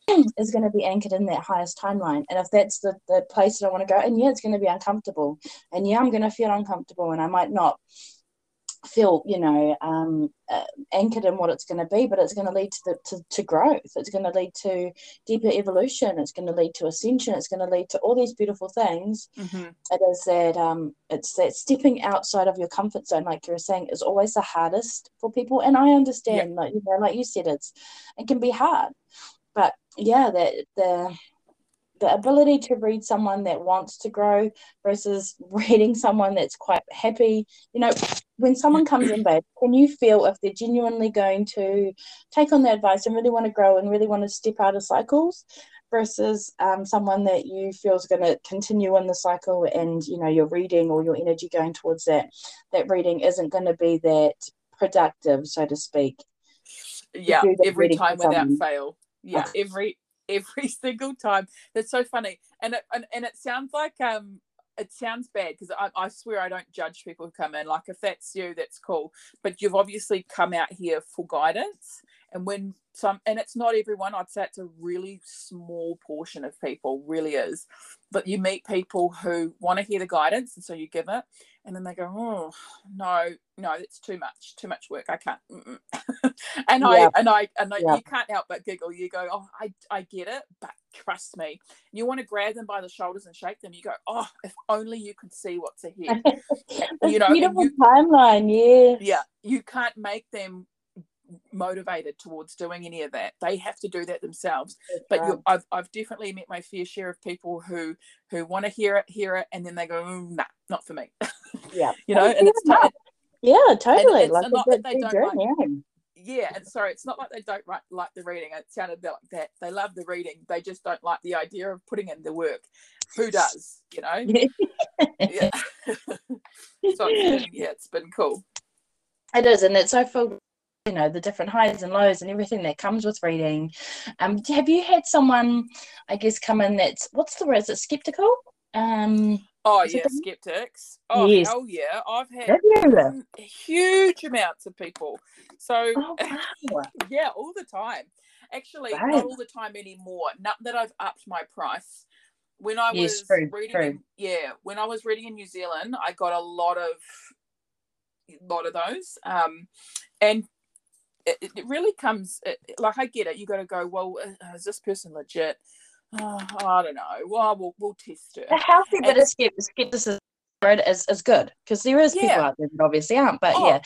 [SPEAKER 1] [CLEARS THROAT] is going to be anchored in that highest timeline. And if that's the, the place that I want to go, and yeah, it's going to be uncomfortable. And yeah, I'm going to feel uncomfortable and I might not feel, you know, um, uh, anchored in what it's going to be, but it's going to lead to, the, to, to growth. It's going to lead to deeper evolution. It's going to lead to ascension. It's going to lead to all these beautiful things.
[SPEAKER 2] Mm-hmm.
[SPEAKER 1] It is that, um, it's that stepping outside of your comfort zone, like you were saying, is always the hardest for people. And I understand, like, you know, like you said, it's, it can be hard but yeah, the the the ability to read someone that wants to grow versus [LAUGHS] reading someone that's quite happy. You know, when someone comes in, babe, can you feel if they're genuinely going to take on the advice and really want to grow and really want to step out of cycles versus um, someone that you feel is going to continue in the cycle and you know your reading or your energy going towards that that reading isn't going to be that productive so to speak.
[SPEAKER 2] Yeah every time without fail. Yeah every every [LAUGHS] single time. That's so funny. And it, and, and it sounds like um it sounds bad because I, I swear I don't judge people who come in. Like if that's you, that's cool. But you've obviously come out here for guidance. And when some and it's not everyone, I'd say it's a really small portion of people, really is. But you meet people who want to hear the guidance and so you give it and then they go, Oh no, no, it's too much, too much work. I can't mm, mm. [LAUGHS] and yeah. I and I and I, yeah. you can't help but giggle. You go, Oh, I I get it, but trust me. You want to grab them by the shoulders and shake them. You go, oh, if only you could see what's ahead. [LAUGHS] you know,
[SPEAKER 1] beautiful you, timeline. Yeah,
[SPEAKER 2] yeah. You can't make them motivated towards doing any of that. They have to do that themselves. That's but right. I've I've definitely met my fair share of people who who want to hear it, hear it, and then they go, mm, nah, not for me. [LAUGHS]
[SPEAKER 1] Yeah,
[SPEAKER 2] you know, and it's.
[SPEAKER 1] T- yeah, totally. Like not that they don't
[SPEAKER 2] like, yeah, and sorry, it's not like they don't like, like the reading. It sounded like that. They love the reading. They just don't like the idea of putting in the work. Who does? You know? [LAUGHS] yeah. [LAUGHS] so yeah, it's been cool.
[SPEAKER 1] It is, and it's so full. You know the different highs and lows and everything that comes with reading. Um, have you had someone, I guess, come in that's what's the word? Is it skeptical? Um,
[SPEAKER 2] Oh yeah, skeptics. Oh yes. hell yeah! I've had huge amounts of people. So oh, [LAUGHS] wow. yeah, all the time. Actually, right. not all the time anymore. Not that I've upped my price. When I yes, was true, reading, true. In, yeah, when I was reading in New Zealand, I got a lot of, lot of those, um, and it, it really comes it, like I get it. You got to go. Well, uh, is this person legit? Oh, I don't know. Well, we'll, we'll test it.
[SPEAKER 1] A healthy bit of skepticism is, is good because there is people out there that obviously aren't. But oh, yeah,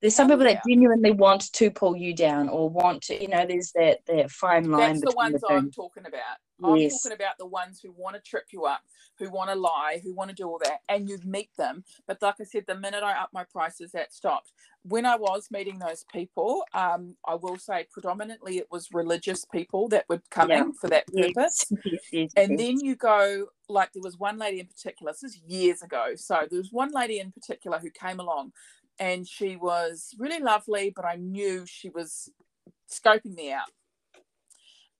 [SPEAKER 1] there's some people that genuinely want to pull you down or want to, you know, there's that that fine line.
[SPEAKER 2] That's the ones the I'm talking about. Yes. I'm talking about the ones who want to trip you up, who want to lie, who want to do all that, and you meet them. But like I said, the minute I up my prices, that stopped. When I was meeting those people, um, I will say predominantly it was religious people that would come yeah. in for that purpose. [LAUGHS] Yes. Yes. and then you go, like there was one lady in particular, this is years ago. So there was one lady in particular who came along and she was really lovely, but I knew she was scoping me out.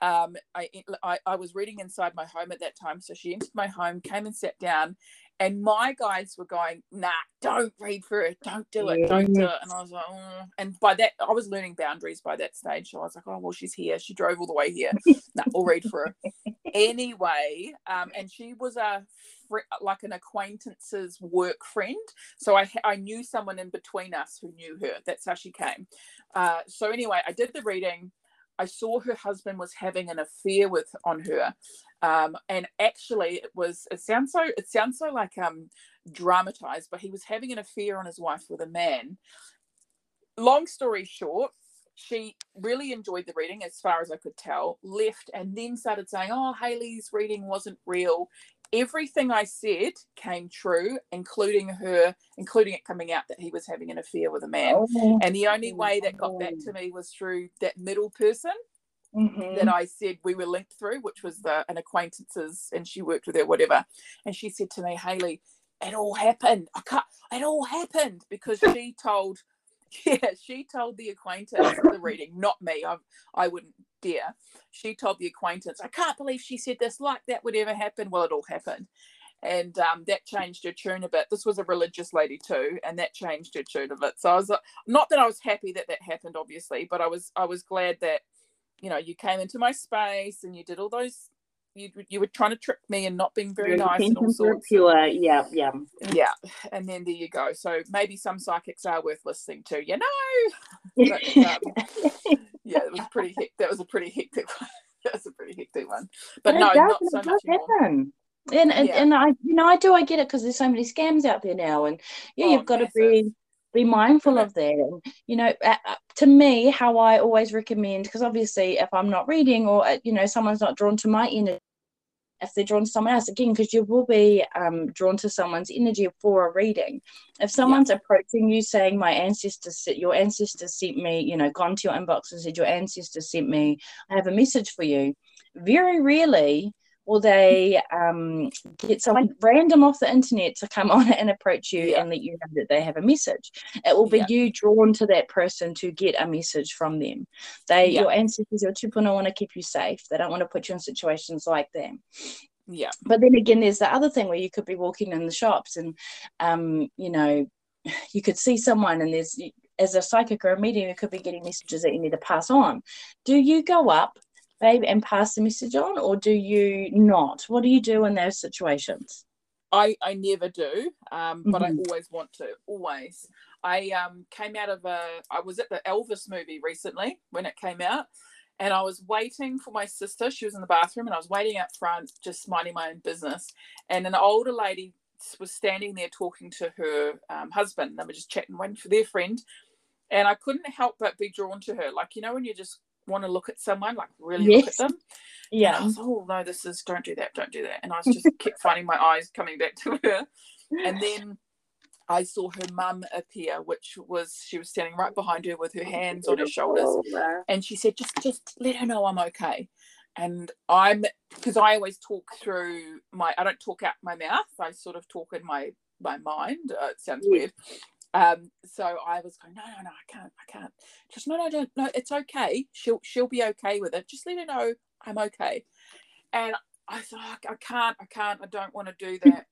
[SPEAKER 2] Um, I, I, I was reading inside my home at that time, so she entered my home, came and sat down, and my guides were going, "Nah, don't read for it, don't do it, don't do it." And I was like, oh. and by that, I was learning boundaries by that stage. So I was like, "Oh well, she's here. She drove all the way here. [LAUGHS] nah, I'll read for her." anyway, um, and she was a like an acquaintance's work friend, so I I knew someone in between us who knew her. That's how she came. Uh, so anyway, I did the reading. I saw her husband was having an affair with on her, um, and actually it was. It sounds so. It sounds so like um dramatized, but he was having an affair on his wife with a man. Long story short, she really enjoyed the reading as far as I could tell, left and then started saying, Oh, Hayley's reading wasn't real everything I said came true, including her, including it coming out that he was having an affair with a man. Oh, and the only way that got back to me was through that middle person mm-hmm. that I said we were linked through, which was the an acquaintances, and she worked with her, whatever. And she said to me, Hayley, it all happened. I can't, it all happened because she told [LAUGHS] yeah, she told the acquaintance the reading, not me. I I wouldn't dare. She told the acquaintance, I can't believe she said this like that would ever happen. Well, it all happened. And um, that changed her tune a bit. This was a religious lady too, and that changed her tune a bit. So I was not that I was happy that that happened, obviously, but I was I was glad that you know you came into my space and you did all those you you were trying to trick me and not being very nice and all sorts.
[SPEAKER 1] Pure, yeah, yeah,
[SPEAKER 2] yeah. And then there you go. So maybe some psychics are worth listening to. You know, but, um, [LAUGHS] yeah, it was pretty. That was a pretty hectic. One. [LAUGHS] that was a pretty hectic one. But, but no, not so much happen.
[SPEAKER 1] And and, yeah. and I you know I do I get it because there's so many scams out there now and yeah oh, you've got massive. to be be mindful of that and you know uh, to me how i always recommend because obviously if i'm not reading or uh, you know someone's not drawn to my energy if they're drawn to someone else again because you will be um, drawn to someone's energy for a reading. If someone's yeah. approaching you saying my ancestors your ancestors sent me you know gone to your inbox and said your ancestors sent me i have a message for you very rarely will they um, get someone random off the internet to come [LAUGHS] on and approach you yeah. and let you know that they have a message? It will be yeah. you drawn to that person to get a message from them. They, yeah. your ancestors, your tupuna want to keep you safe. They don't want to put you in situations like that.
[SPEAKER 2] Yeah.
[SPEAKER 1] But then again, there's the other thing where you could be walking in the shops and, um, you know, [SIGHS] you could see someone and there's as a psychic or a medium, you could be getting messages that you need to pass on. Do you go up babe, and pass the message on, or do you not? What do you do in those situations?
[SPEAKER 2] I, I never do, um, but mm-hmm. I always want to. Always. I um, came out of a. I was at the Elvis movie recently when it came out, and I was waiting for my sister. She was in the bathroom, and I was waiting out front, just minding my own business. And an older lady was standing there talking to her um, husband. They were just chatting, waiting for their friend. And I couldn't help but be drawn to her. Like, you know, when you just want to look at someone, like really yes. look at them.
[SPEAKER 1] Yeah.
[SPEAKER 2] Was, oh no, this is don't do that, don't do that. And I was just [LAUGHS] kept finding my eyes coming back to her. And then I saw her mum appear, which was she was standing right behind her with her hands on her shoulders. And she said, just just let her know I'm okay. And I'm because I always talk through my I don't talk out my mouth. I sort of talk in my my mind. Uh, it sounds weird. Um, so I was going, no, no, no, I can't, I can't. Just no, no, don't, no, it's okay. She'll she'll be okay with it. Just let her know I'm okay. And I thought, I can't, I can't, I don't want to do [LAUGHS] that.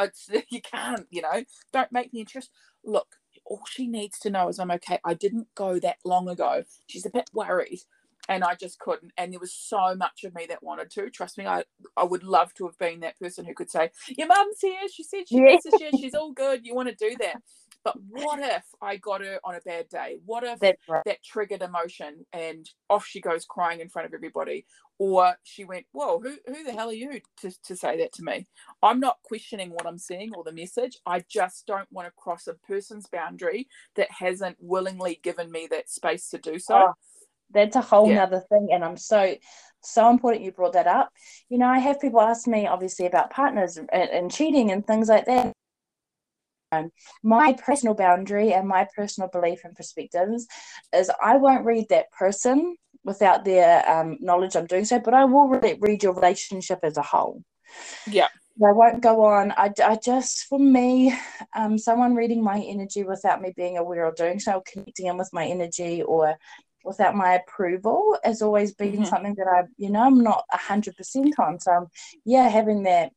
[SPEAKER 2] it's [LAUGHS] you can't, you know, don't make me interest. Look, all she needs to know is I'm okay. I didn't go that long ago. She's a bit worried and I just couldn't. And there was so much of me that wanted to. Trust me, I I would love to have been that person who could say, "Your mum's here. She said she yeah. misses you. She's all good. You want to do that." But what if I got her on a bad day? What if
[SPEAKER 1] right.
[SPEAKER 2] that triggered emotion and off she goes crying in front of everybody? Or she went, Whoa, who, who the hell are you to, to say that to me? I'm not questioning what I'm seeing or the message. I just don't want to cross a person's boundary that hasn't willingly given me that space to do so. Oh,
[SPEAKER 1] that's a whole yeah. nother thing. And I'm so, so important you brought that up. You know, I have people ask me obviously about partners and, and cheating and things like that. Um, my personal boundary and my personal belief and perspectives is I won't read that person without their um, knowledge I'm doing so, but I will read, read your relationship as a whole.
[SPEAKER 2] Yeah.
[SPEAKER 1] I won't go on. I, I just, for me, um, someone reading my energy without me being aware or doing so, connecting in with my energy or without my approval has always been mm-hmm. something that I, you know, I'm not 100% on. So, yeah, having that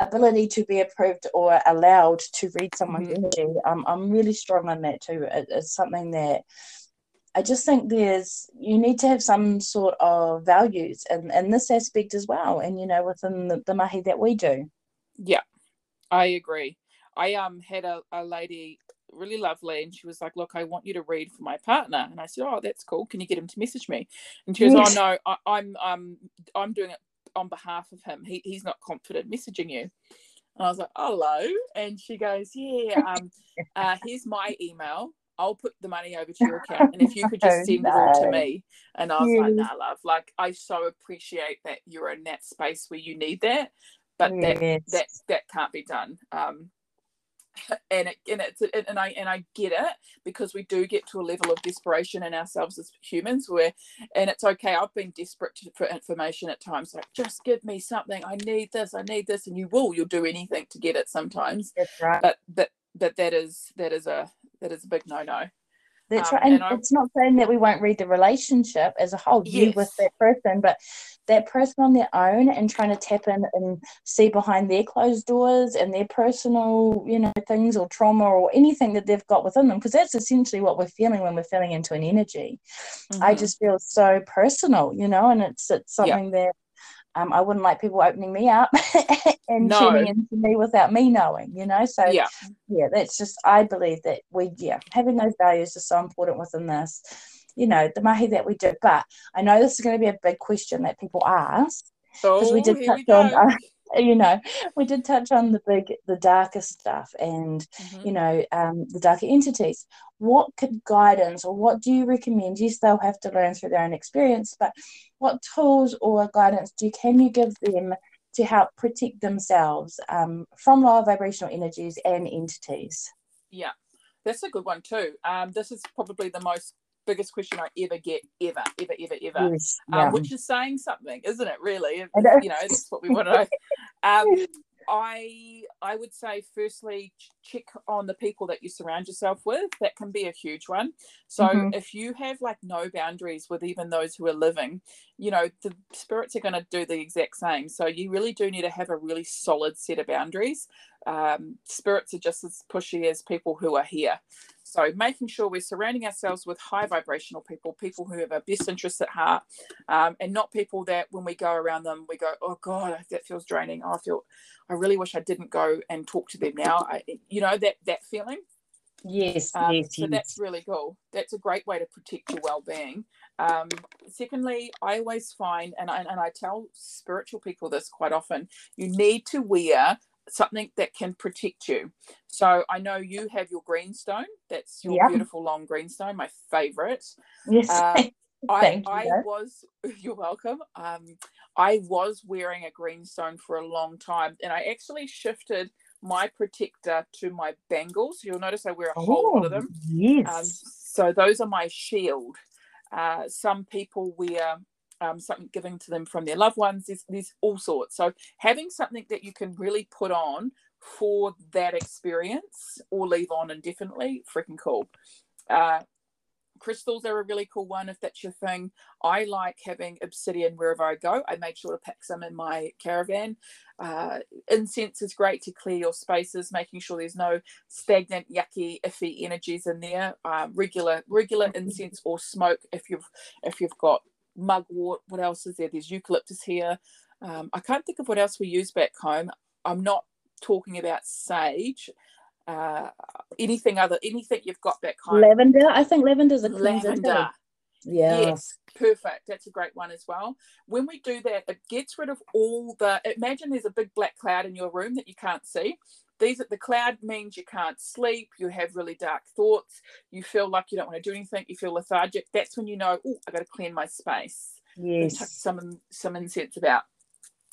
[SPEAKER 1] ability to be approved or allowed to read someone's mm-hmm. energy, um, I'm really strong on that too. It, it's something that I just think there's you need to have some sort of values in, in this aspect as well, and you know within the, the mahi that we do.
[SPEAKER 2] Yeah, I agree. I um had a, a lady really lovely and she was like look i want you to read for my partner and i said oh that's cool can you get him to message me and she goes yes. oh no I, am um i'm doing it on behalf of him. He, he's not confident messaging you. And I was like, hello. And she goes, yeah, um, [LAUGHS] uh, here's my email. I'll put the money over to your account. And if you could just [LAUGHS] send no. it all to me. And I was yes. like, nah, love. Like, I so appreciate that you're in that space where you need that. But yes. that, that that can't be done. Um, [LAUGHS] and it, and it's and I and I get it because we do get to a level of desperation in ourselves as humans where and it's okay I've been desperate to, for information at times like just give me something. I need this. I need this. And you will you'll do anything to get it sometimes.
[SPEAKER 1] That's right.
[SPEAKER 2] but that but that is that is a that is a big no no
[SPEAKER 1] that's um, right. And, and it's not saying that we won't read the relationship as a whole, yes. you with that person, but that person on their own and trying to tap in and see behind their closed doors and their personal, you know, things or trauma or anything that they've got within them, because that's essentially what we're feeling when we're feeling into an energy. Mm-hmm. I just feel so personal, you know, and it's it's something that um, I wouldn't like people opening me up [LAUGHS] and no. tuning into me without me knowing, you know. So
[SPEAKER 2] yeah,
[SPEAKER 1] yeah, that's just I believe that we yeah having those values is so important within this, you know, the mahi that we do. But I know this is going to be a big question that people ask because
[SPEAKER 2] oh,
[SPEAKER 1] we did touch on. [LAUGHS] You know, we did touch on the big, the darker stuff, and mm-hmm. you know, um, the darker entities. What could guidance, or what do you recommend? Yes, they'll have to learn through their own experience, but what tools or guidance do you, can you give them to help protect themselves um, from lower vibrational energies and entities?
[SPEAKER 2] Yeah, that's a good one too. Um, this is probably the most biggest question I ever get, ever, ever, ever, ever. Yes, um, yeah. um, which is saying something, isn't it? Really, you know, that's what we want to know. Um, I I would say firstly check on the people that you surround yourself with. That can be a huge one. So mm-hmm. if you have like no boundaries with even those who are living, you know the spirits are going to do the exact same. So you really do need to have a really solid set of boundaries. Um, spirits are just as pushy as people who are here. So making sure we're surrounding ourselves with high vibrational people, people who have our best interests at heart, um, and not people that when we go around them, we go, oh God, that feels draining. Oh, I feel, I really wish I didn't go and talk to them now. I, you know, that, that feeling.
[SPEAKER 1] Yes, um, yes,
[SPEAKER 2] so yes. that's really cool. That's a great way to protect your well-being. Um, secondly, I always find, and I, and I tell spiritual people this quite often, you need to wear something that can protect you. So I know you have your greenstone. That's your yeah. beautiful long greenstone, my favorite.
[SPEAKER 1] Yes. Um, [LAUGHS]
[SPEAKER 2] I, I was [LAUGHS] you're welcome. Um, I was wearing a greenstone for a long time, and I actually shifted my protector to my bangles. You'll notice I wear a whole lot of them.
[SPEAKER 1] Oh, yes. Um,
[SPEAKER 2] so those are my shield. Uh, some people wear um, something given to them from their loved ones. There's, there's all sorts. So having something that you can really put on for that experience or leave on indefinitely, freaking cool. Uh, crystals are a really cool one if that's your thing. I like having obsidian wherever I go. I made sure to pack some in my caravan. Uh, incense is great to clear your spaces, making sure there's no stagnant, yucky, iffy energies in there. Uh, regular, regular incense or smoke if you've if you've got mugwort. What else is there? There's eucalyptus here. Um, I can't think of what else we use back home. I'm not talking about sage. uh, anything other, anything you've got back home.
[SPEAKER 1] lavender. I think lavender is a
[SPEAKER 2] lavender.
[SPEAKER 1] Yeah.
[SPEAKER 2] Yes, perfect. That's a great one as well. When we do that, it gets rid of all the. Imagine there's a big black cloud in your room that you can't see. These are the cloud means you can't sleep. You have really dark thoughts. You feel like you don't want to do anything. You feel lethargic. That's when you know, oh, I got to clean my space.
[SPEAKER 1] Yes.
[SPEAKER 2] Some some incense about.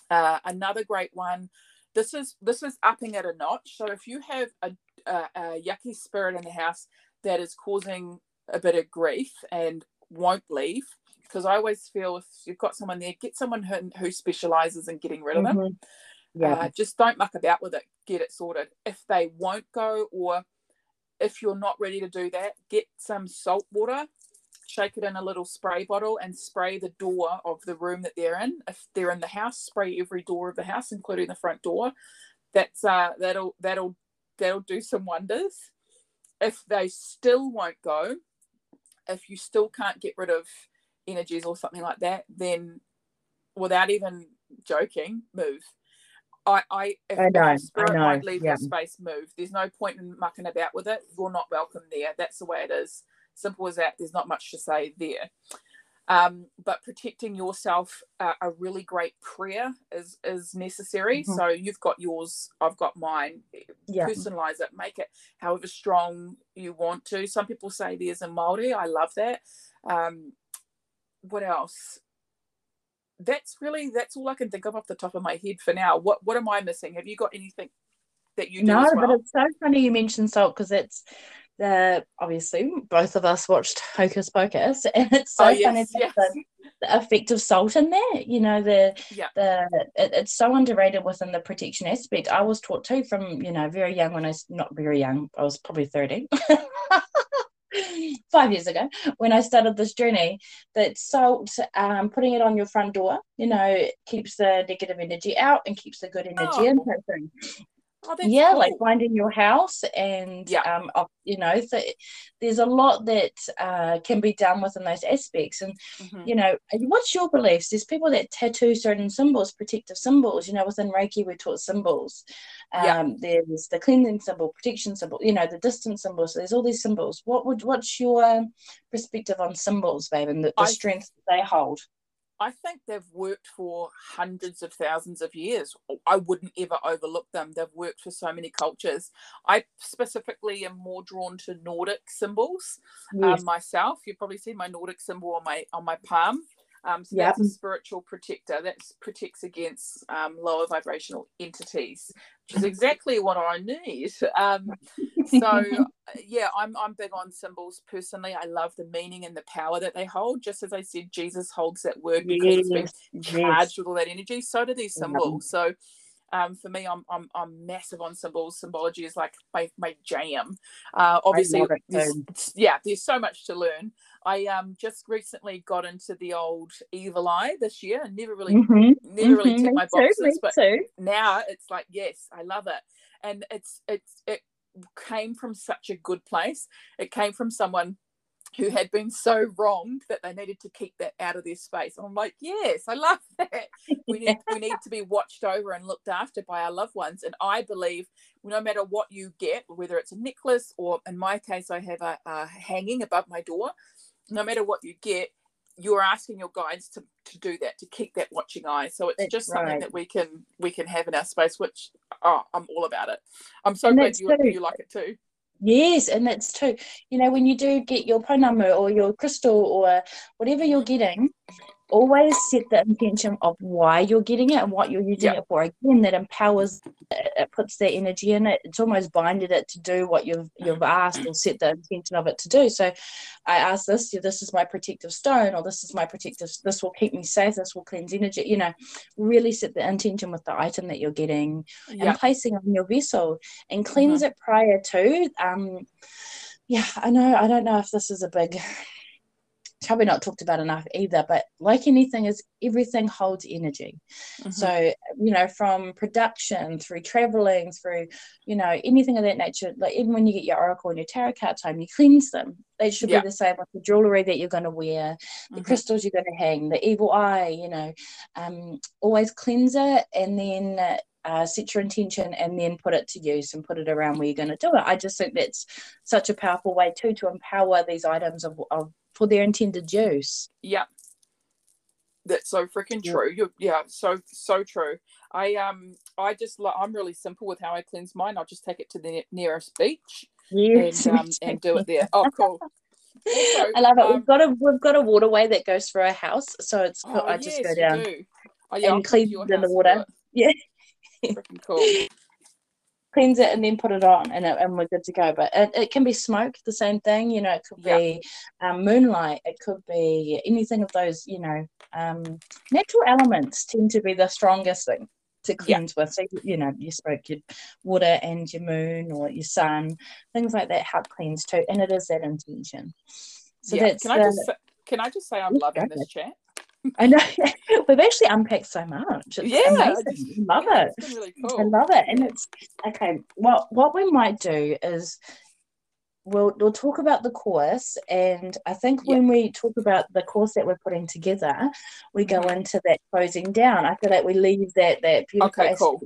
[SPEAKER 2] Uh, another great one. This is this is upping it a notch. So if you have a, a, a yucky spirit in the house that is causing a bit of grief and won't leave, because I always feel if you've got someone there, get someone who, who specializes in getting rid of them.
[SPEAKER 1] Mm-hmm. Yeah.
[SPEAKER 2] Uh, just don't muck about with it. Get it sorted. If they won't go, or if you're not ready to do that, get some salt water shake it in a little spray bottle and spray the door of the room that they're in. If they're in the house, spray every door of the house, including the front door. That's uh, that'll that'll that'll do some wonders. If they still won't go, if you still can't get rid of energies or something like that, then without even joking, move. I, I if
[SPEAKER 1] I know,
[SPEAKER 2] spirit
[SPEAKER 1] I know,
[SPEAKER 2] won't leave
[SPEAKER 1] yeah.
[SPEAKER 2] your space, move. There's no point in mucking about with it. You're not welcome there. That's the way it is. Simple as that. There's not much to say there. Um, but protecting yourself, uh, a really great prayer is is necessary.
[SPEAKER 1] Mhm.
[SPEAKER 2] So you've got yours, I've got mine.
[SPEAKER 1] Yeah.
[SPEAKER 2] Personalize it, make it however strong you want to. Some people say there's a Maori. I love that. Um, what else? That's really that's all I can think of off the top of my head for now. What what am I missing? Have you got anything that you do
[SPEAKER 1] No,
[SPEAKER 2] well?
[SPEAKER 1] but it's so funny you mentioned salt because it's the obviously both of us watched Hocus Pocus, [LAUGHS] and it's oh, so
[SPEAKER 2] Oh,
[SPEAKER 1] funny
[SPEAKER 2] yes,
[SPEAKER 1] that
[SPEAKER 2] yes.
[SPEAKER 1] the, the effect of salt in there. You know, the
[SPEAKER 2] Yeah.
[SPEAKER 1] the it, it's so underrated within the protection aspect. I was taught too from you know very young when I was not very young. I was probably thirty. [LAUGHS] [LAUGHS] Five years ago, when I started this journey, that salt, um, putting it on your front door, you know, keeps the negative energy out and keeps the good energy in.
[SPEAKER 2] Oh.
[SPEAKER 1] thing
[SPEAKER 2] Oh,
[SPEAKER 1] yeah
[SPEAKER 2] cool.
[SPEAKER 1] like finding your house and
[SPEAKER 2] Yeah.
[SPEAKER 1] um you know so there's a lot that uh, can be done within those aspects and
[SPEAKER 2] Mhm.
[SPEAKER 1] you know what's your beliefs there's people that tattoo certain symbols protective symbols you know within reiki we're taught symbols
[SPEAKER 2] Yeah.
[SPEAKER 1] um there's the cleansing symbol protection symbol you know the distance symbol. so there's all these symbols what would what's your perspective on symbols babe and the, the
[SPEAKER 2] I-
[SPEAKER 1] strength they hold
[SPEAKER 2] I think they've worked for hundreds of thousands of years. I wouldn't ever overlook them. They've worked for so many cultures. I specifically am more drawn to Nordic symbols
[SPEAKER 1] yes.
[SPEAKER 2] um, myself. You've probably seen my Nordic symbol on my on my palm. Um, so
[SPEAKER 1] Yep.
[SPEAKER 2] that's a spiritual protector that protects against um, lower vibrational entities, which is [LAUGHS] exactly what I need. Um, so [LAUGHS] yeah, I'm I'm big on symbols personally. I love the meaning and the power that they hold. Just as I said, Jesus holds that word because it's been
[SPEAKER 1] yes, yes.
[SPEAKER 2] charged with all that energy. So do these symbols. So um, for me, I'm, I'm I'm massive on symbols. Symbology is like my my jam. Uh, obviously, there's, yeah, there's so much to learn. I um just recently got into the old evil eye this year, and never really
[SPEAKER 1] Mhm,
[SPEAKER 2] never really
[SPEAKER 1] mhm,
[SPEAKER 2] ticked my
[SPEAKER 1] too,
[SPEAKER 2] boxes, but
[SPEAKER 1] too.
[SPEAKER 2] now it's like yes i love it and it's it's it came from such a good place it came from someone who had been so wronged that they needed to keep that out of their space. And i'm like yes i love [LAUGHS] that. [LAUGHS] We need we need to be watched over and looked after by our loved ones. And i believe no matter what you get whether it's a necklace or in my case i have a, a hanging above my door no matter what you get you're asking your guides to, to do that to keep that watching eye. So it's
[SPEAKER 1] That's
[SPEAKER 2] just something
[SPEAKER 1] right.
[SPEAKER 2] that we can we can have in our space which oh i'm all about it. I'm so
[SPEAKER 1] And
[SPEAKER 2] glad you, you like it too
[SPEAKER 1] Yes, and that's too. You know, when you do get your pounamu or your crystal or whatever you're getting, always set the intention of why you're getting it and what you're using it for. Again, that empowers it, it puts that energy in it. It's almost binded it to do what you've mm-hmm. you've asked or set the intention of it to do. So I ask this, this is my protective stone, or this is my protective this will keep me safe, this will cleanse energy, you know, really set the intention with the item that you're getting and placing on your vessel and cleanse mm-hmm. it prior to. Um, yeah, I know. I don't know if this is a big, probably not talked about enough either. But like anything, is everything holds energy.
[SPEAKER 2] Mhm.
[SPEAKER 1] So you know, from production through traveling through, you know, anything of that nature. Like even when you get your oracle and your tarot card time, you cleanse them. They should
[SPEAKER 2] Yeah.
[SPEAKER 1] be the same with the jewelry that you're going to wear, the
[SPEAKER 2] Mhm.
[SPEAKER 1] crystals you're going to hang, the evil eye. You know, um, always cleanse it, and then uh, set your intention, and then put it to use and put it around where you're going to do it. I just think that's such a powerful way too to empower these items of, of for their intended use.
[SPEAKER 2] Yeah, that's so freaking yeah. true. you yeah, so so true. I um I just like I'm really simple with how I cleanse mine. I'll just take it to the nearest beach yes, and um, and do it there. Oh, cool.
[SPEAKER 1] Also, [LAUGHS] I love it. Um, we've got a we've got a waterway that goes through our house, so it's oh, I just yes, go down oh, yeah, and clean in the water. Yeah,
[SPEAKER 2] freaking cool.
[SPEAKER 1] Cleanse it and then put it on, and it, and we're good to go. But it, it can be smoke, the same thing. You know, it could yeah. be um, moonlight. It could be anything of those. You know, um, natural elements tend to be the strongest thing to cleanse yeah. with. So you know, you spoke your water and your moon or your sun, things like that help cleanse too, and it is that intention.
[SPEAKER 2] So yeah. that's can I just can I just say I'm loving this chat. [LAUGHS]
[SPEAKER 1] I know we've actually unpacked so much. It's yeah, just, love yeah, it. Really cool. I love it, and it's okay. Well, what we might do is we'll we'll talk about the course and i think yep. when we talk about the course that we're putting together we go mm-hmm. into that closing down i feel like we leave that that beautiful okay, cool.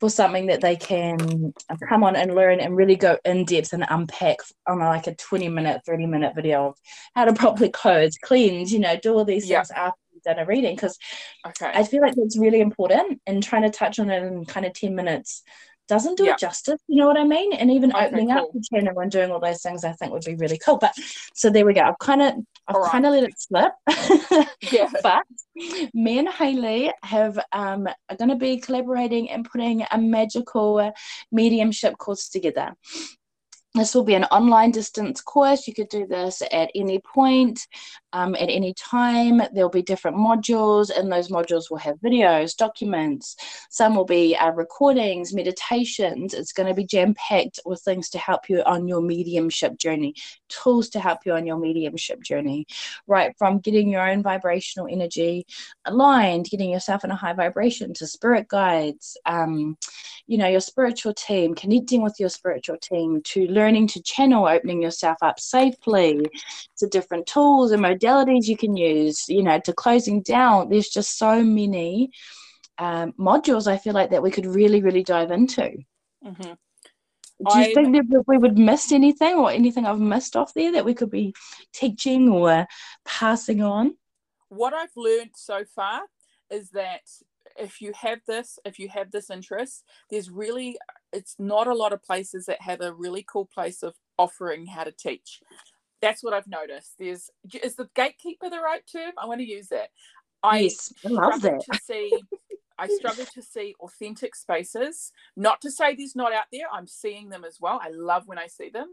[SPEAKER 1] for something that they can come on and learn and really go in depth and unpack on like a 20 minute 30 minute video of how to [LAUGHS] properly close cleanse you know do all these yep. things after done a reading because okay. i feel like that's really important and trying to touch on it in kind of 10 minutes doesn't do yeah. it justice. You know what I mean? And even okay, opening cool. up the channel and doing all those things, I think would be really cool. But so there we go. I've kind of I've right. kind of let it slip. [LAUGHS] yeah. but me and Hayley have um, are going to be collaborating and putting a magical mediumship course together. This will be an online distance course. You could do this at any point, um, at any time. There'll be different modules, and those modules will have videos, documents. Some will be uh, recordings, meditations. It's going to be jam packed with things to help you on your mediumship journey, tools to help you on your mediumship journey, right from getting your own vibrational energy aligned, getting yourself in a high vibration to spirit guides, um, you know, your spiritual team, connecting with your spiritual team to learning to channel, opening yourself up safely to different tools and modalities you can use, you know, to closing down. There's just so many um, modules I feel like that we could really, really dive into. Mm-hmm. Do you I, think that we would miss anything or anything I've missed off there that we could be teaching or passing on?
[SPEAKER 2] What I've learned so far is that if you have this if you have this interest there's really it's not a lot of places that have a really cool place of offering how to teach that's what i've noticed there's is the gatekeeper the right term i want to use that
[SPEAKER 1] i yes, I love that.
[SPEAKER 2] to see i struggle to see authentic spaces not to say there's not out there i'm seeing them as well i love when i see them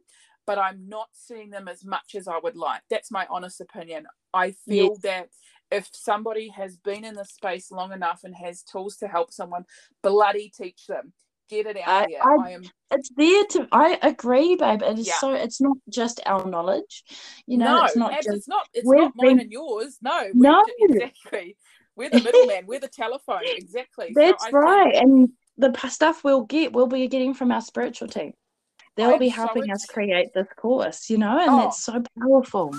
[SPEAKER 2] but i'm not seeing them as much as i would like that's my honest opinion i feel yes. that if somebody has been in the space long enough and has tools to help someone, bloody teach them. Get it out I, there. I, I, am.
[SPEAKER 1] It's there to. I agree, babe. It is yeah. so. It's not just our knowledge. You know,
[SPEAKER 2] no,
[SPEAKER 1] it's not
[SPEAKER 2] just. It's not. It's not mine been, and yours. No. No. Exactly. We're the middleman. we're the telephone. Exactly.
[SPEAKER 1] That's so right. Think, and the stuff we'll get, we'll be getting from our spiritual team. They'll I'm be helping so us create this course. You know, and oh. that's so powerful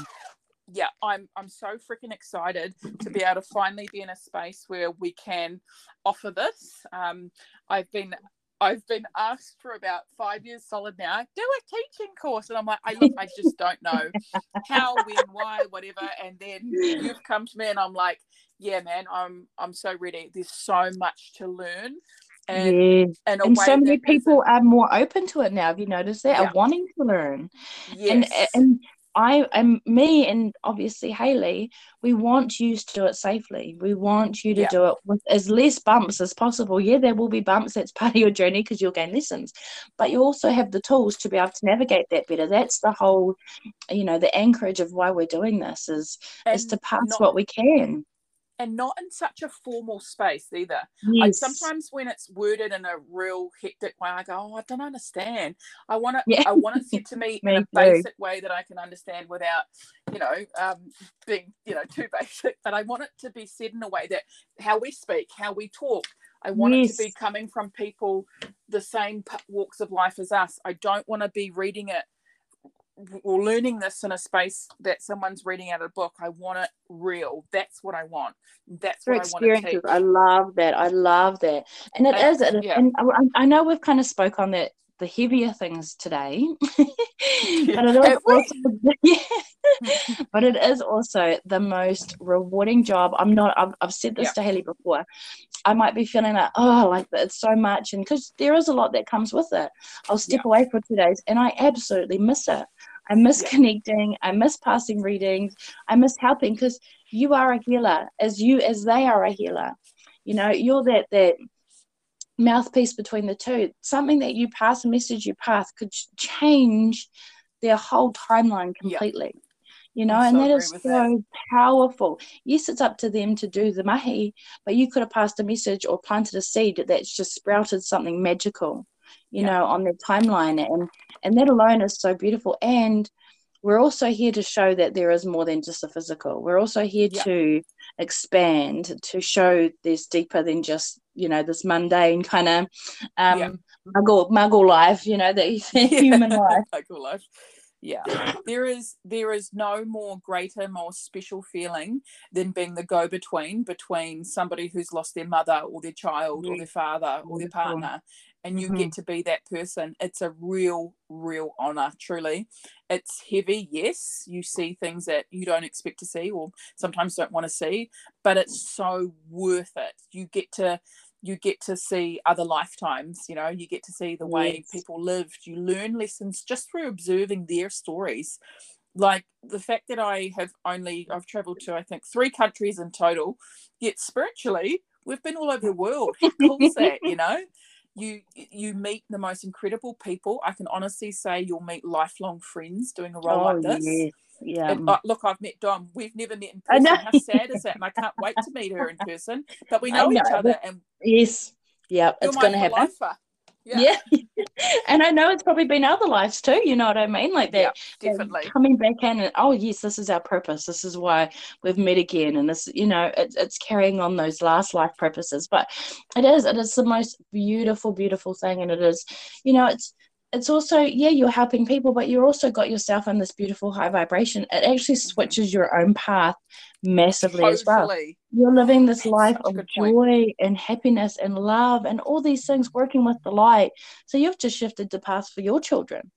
[SPEAKER 2] yeah, I'm I'm so freaking excited to be able to finally be in a space where we can offer this. Um, I've been I've been asked for about five years solid now, do a teaching course. And I'm like, I look, I just don't know how, when, why, whatever. And then you've come to me and I'm like, yeah, man, I'm I'm so ready. There's so much to learn.
[SPEAKER 1] And, yeah. and so many people are more open to it now. Have you noticed that? Yeah. Are wanting to learn. Yes. And and I am me and obviously Hayley, we want you to do it safely. We want you to yeah. do it with as less bumps as possible. Yeah, there will be bumps, that's [LAUGHS] part of your journey because you'll gain lessons. But you also have the tools to be able to navigate that better. That's the whole, you know, the anchorage of why we're doing this is and is to pass not, what we can
[SPEAKER 2] and not in such a formal space either. Yes. I, sometimes when it's worded in a real hectic way, I go, "Oh, I don't understand." I want it. Yeah. I want it said to me, [LAUGHS] me in a too. basic way that I can understand without, you know, um, being you know too [LAUGHS] basic. But I want it to be said in a way that how we speak, how we talk. I want yes. it to be coming from people the same walks of life as us. I don't want to be reading it or learning this in a space that someone's reading out of a book. I want it real. That's what I want. That's what experiences. I, want.
[SPEAKER 1] I love that. I love that. And it is. And, yeah. and I, I know we've kind of spoke on that the heavier things today. [LAUGHS] but it is also, [LAUGHS] yeah, but it is also the most rewarding job. I'm not. I've, I've said this to Hayley before. I might be feeling like, oh, like it's so much, and because there is a lot that comes with it. I'll step away for two days, and I absolutely miss it. I miss connecting. I miss passing readings. I miss helping because you are a healer, as you as they are a healer. You know, you're that that mouthpiece between the two. Something that you pass, a message you pass, could change their whole timeline completely. Yeah. You know, and that is so that. powerful. Yes, it's up to them to do the mahi, but you could have passed a message or planted a seed that's just sprouted something magical, you yeah. know, on their timeline. And and that alone is so beautiful. And we're also here to show that there is more than just a physical. We're also here yeah. to expand, to show there's deeper than just you know this mundane kind of um yeah. muggle muggle life you know the [LAUGHS] human life [LAUGHS]
[SPEAKER 2] muggle life yeah there is there is no more greater more special feeling than being the go-between between somebody who's lost their mother or their child or their father or their partner and you mm-hmm. get to be that person it's a real real honor truly. It's heavy yes you see things that you don't expect to see or sometimes don't want to see but it's so worth it. You get to you get to see other lifetimes you know you get to see the way yes. people lived. You learn lessons just through observing their stories. Like the fact that i have only i've traveled to i think three countries in total yet spiritually we've been all over the world. How cool is that you [LAUGHS] know you you meet the most incredible people i can honestly say you'll meet lifelong friends doing a role oh, like this yes.
[SPEAKER 1] Yeah.
[SPEAKER 2] And, uh, look, I've met Dom. We've never met in person. How sad is that? And I can't wait to meet her in [LAUGHS] person. But we know, know each other. And
[SPEAKER 1] yes, yeah, it's going to happen. Lifer. Yeah. yeah. [LAUGHS] and I know it's probably been other lives too, you know what I mean? Like that
[SPEAKER 2] yeah, definitely
[SPEAKER 1] coming back in and oh yes, this is our purpose. This is why we've met again. And this, you know, it's it's carrying on those last life purposes. But it is, it is the most beautiful, beautiful thing. And it is, you know, it's it's also yeah you're helping people but you're also got yourself in this beautiful high vibration. It actually switches your own path massively as well. You're living this life of joy point. and happiness and love and all these things working with the light. So you've just shifted the path for your children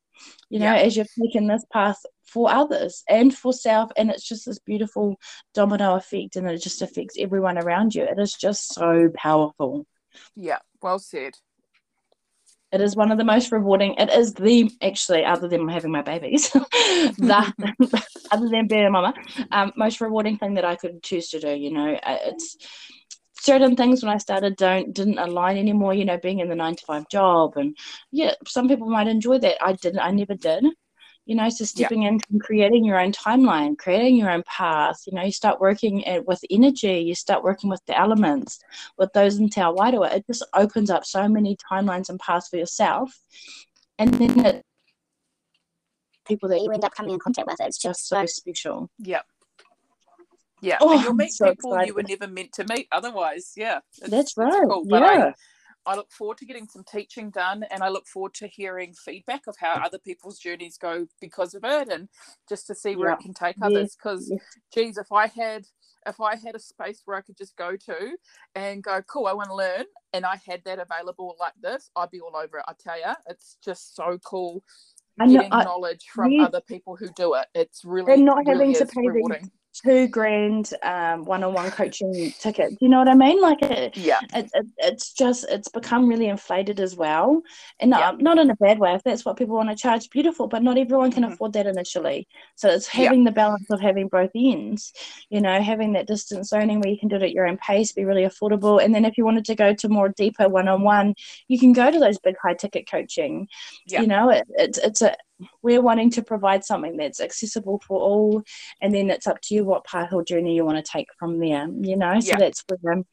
[SPEAKER 1] you know yeah. as you've taken this path for others and for self. And it's just this beautiful domino effect and it just affects everyone around you. It is just so powerful.
[SPEAKER 2] Yeah well said
[SPEAKER 1] it is one of the most rewarding. It is the actually, other than having my babies, [LAUGHS] that [LAUGHS] other than being a mama, um, most rewarding thing that I could choose to do. You know, uh, it's certain things when I started don't didn't align anymore. You know, being in the nine to five job, and yeah, some people might enjoy that. I didn't. I never did you know so stepping yeah. into creating your own timeline creating your own path you know you start working at, with energy you start working with the elements with those in Te Awairua, it just opens up so many timelines and paths for yourself and then it, people that you end up coming in contact with it's just so special
[SPEAKER 2] yeah yeah oh, and you'll meet so people excited. you were never meant to meet otherwise yeah
[SPEAKER 1] that's right cool. yeah. I,
[SPEAKER 2] I look forward to getting some teaching done and I look forward to hearing feedback of how other people's journeys go because of it and just to see where yeah. it can take others. Because, yes. geez, if I had if I had a space where I could just go to and go, cool, I want to learn, and I had that available like this, I'd be all over it. I tell you, it's just so cool getting I, knowledge from other people who do it. It's really and not really having to pay rewarding
[SPEAKER 1] two grand um, one-on-one coaching ticket. Do you know what I mean? Like it,
[SPEAKER 2] yeah,
[SPEAKER 1] it, it, it's just it's become really inflated as well, and yeah. not, not in a bad way. If that's what people want to charge, beautiful. But not everyone can mm-hmm. afford that initially. So it's having yeah. the balance of having both ends. You know, having that distance learning where you can do it at your own pace, be really affordable, and then if you wanted to go to more deeper one-on-one, you can go to those big high-ticket coaching. Yeah. You know, it, it's it's a we're wanting to provide something that's accessible for all and then it's up to you what path or journey you want to take from there you know? So yeah. that's where, um,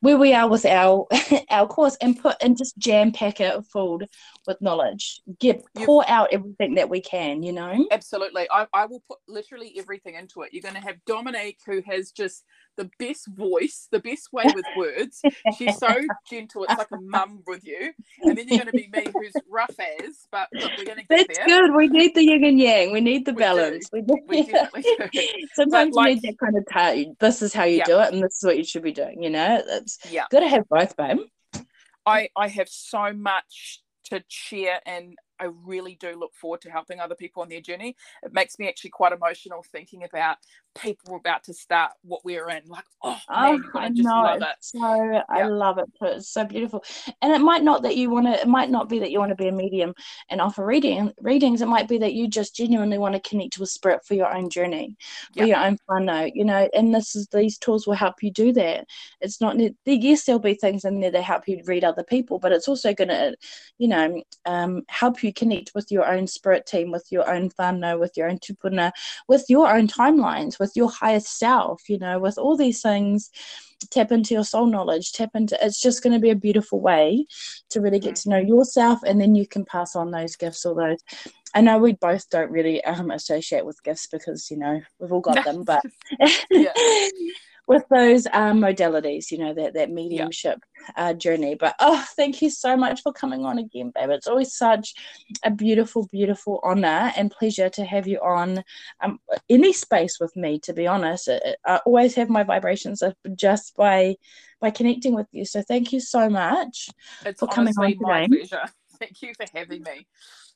[SPEAKER 1] where we are with our [LAUGHS] our course and put and just jam pack it full with knowledge. Get pour out everything that we can you know?
[SPEAKER 2] Absolutely. I, I will put literally everything into it. You're going to have dominique who has just the best voice, the best way with words. She's so [LAUGHS] gentle. It's like a mum with you. And then you're going to be me, who's rough as, but look, we're going to get
[SPEAKER 1] That's
[SPEAKER 2] there.
[SPEAKER 1] good. We need the yin and yang. We need the
[SPEAKER 2] We do.
[SPEAKER 1] balance. We, do.
[SPEAKER 2] We [LAUGHS] do.
[SPEAKER 1] Sometimes
[SPEAKER 2] But,
[SPEAKER 1] you need that kind of. This is how you
[SPEAKER 2] Yeah.
[SPEAKER 1] do it, and this is what you should be doing. You know, it's
[SPEAKER 2] Yeah.
[SPEAKER 1] good to have both, babe.
[SPEAKER 2] I, I have so much to share and I really do look forward to helping other people on their journey. It makes me actually quite emotional thinking about people about to start what we're in. Like, oh, man,
[SPEAKER 1] Oh, I
[SPEAKER 2] just
[SPEAKER 1] know.
[SPEAKER 2] love it.
[SPEAKER 1] So I love it. It's so beautiful. And it might not that you want to. It might not be that you want to be a medium and offer reading readings. It might be that you just genuinely want to connect with spirit for your own journey, for
[SPEAKER 2] Yeah.
[SPEAKER 1] your own whānau. You know, and this is these tools will help you do that. It's not yes, there'll be things in there that help you read other people, but it's also going to, you know, um, help you connect with your own spirit team, with your own whānau, with your own tupuna, with your own timelines, with your highest self. You know, with all these things tap into your soul knowledge tap into it's just going to be a beautiful way to really get to know yourself and then you can pass on those gifts or those i know we both don't really um, associate with gifts because you know we've all got [LAUGHS] them but. [LAUGHS] [LAUGHS] with those um, modalities you know that that mediumship uh, journey. But oh thank you so much for coming on again babe. It's always such a beautiful beautiful honor and pleasure to have you on um, any space with me to be honest. It- i always have my vibrations up just by by connecting with you. So thank you so much
[SPEAKER 2] It's
[SPEAKER 1] for coming on today.
[SPEAKER 2] Thank you for having me.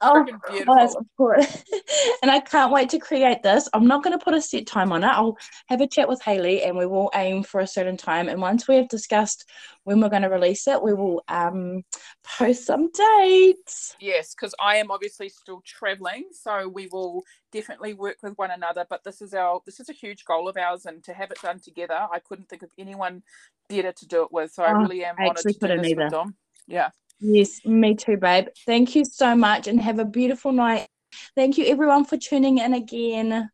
[SPEAKER 1] oh
[SPEAKER 2] beautiful.
[SPEAKER 1] Yes, of course. [LAUGHS] and I can't wait to create this. I'm not going to put a set time on it. I'll have a chat with Hayley and we will aim for a certain time. And once we have discussed when we're going to release it, we will um, post some dates.
[SPEAKER 2] Yes, because I am obviously still traveling, so we will definitely work with one another. But this is our this is a huge goal of ours, and to have it done together, I couldn't think of anyone better to do it with. So I
[SPEAKER 1] Oh,
[SPEAKER 2] really am
[SPEAKER 1] I actually
[SPEAKER 2] to do this
[SPEAKER 1] either.
[SPEAKER 2] with Dom. Yeah,
[SPEAKER 1] Yes, me too, babe. Thank you so much and have a beautiful night. Thank you, everyone, for tuning in again.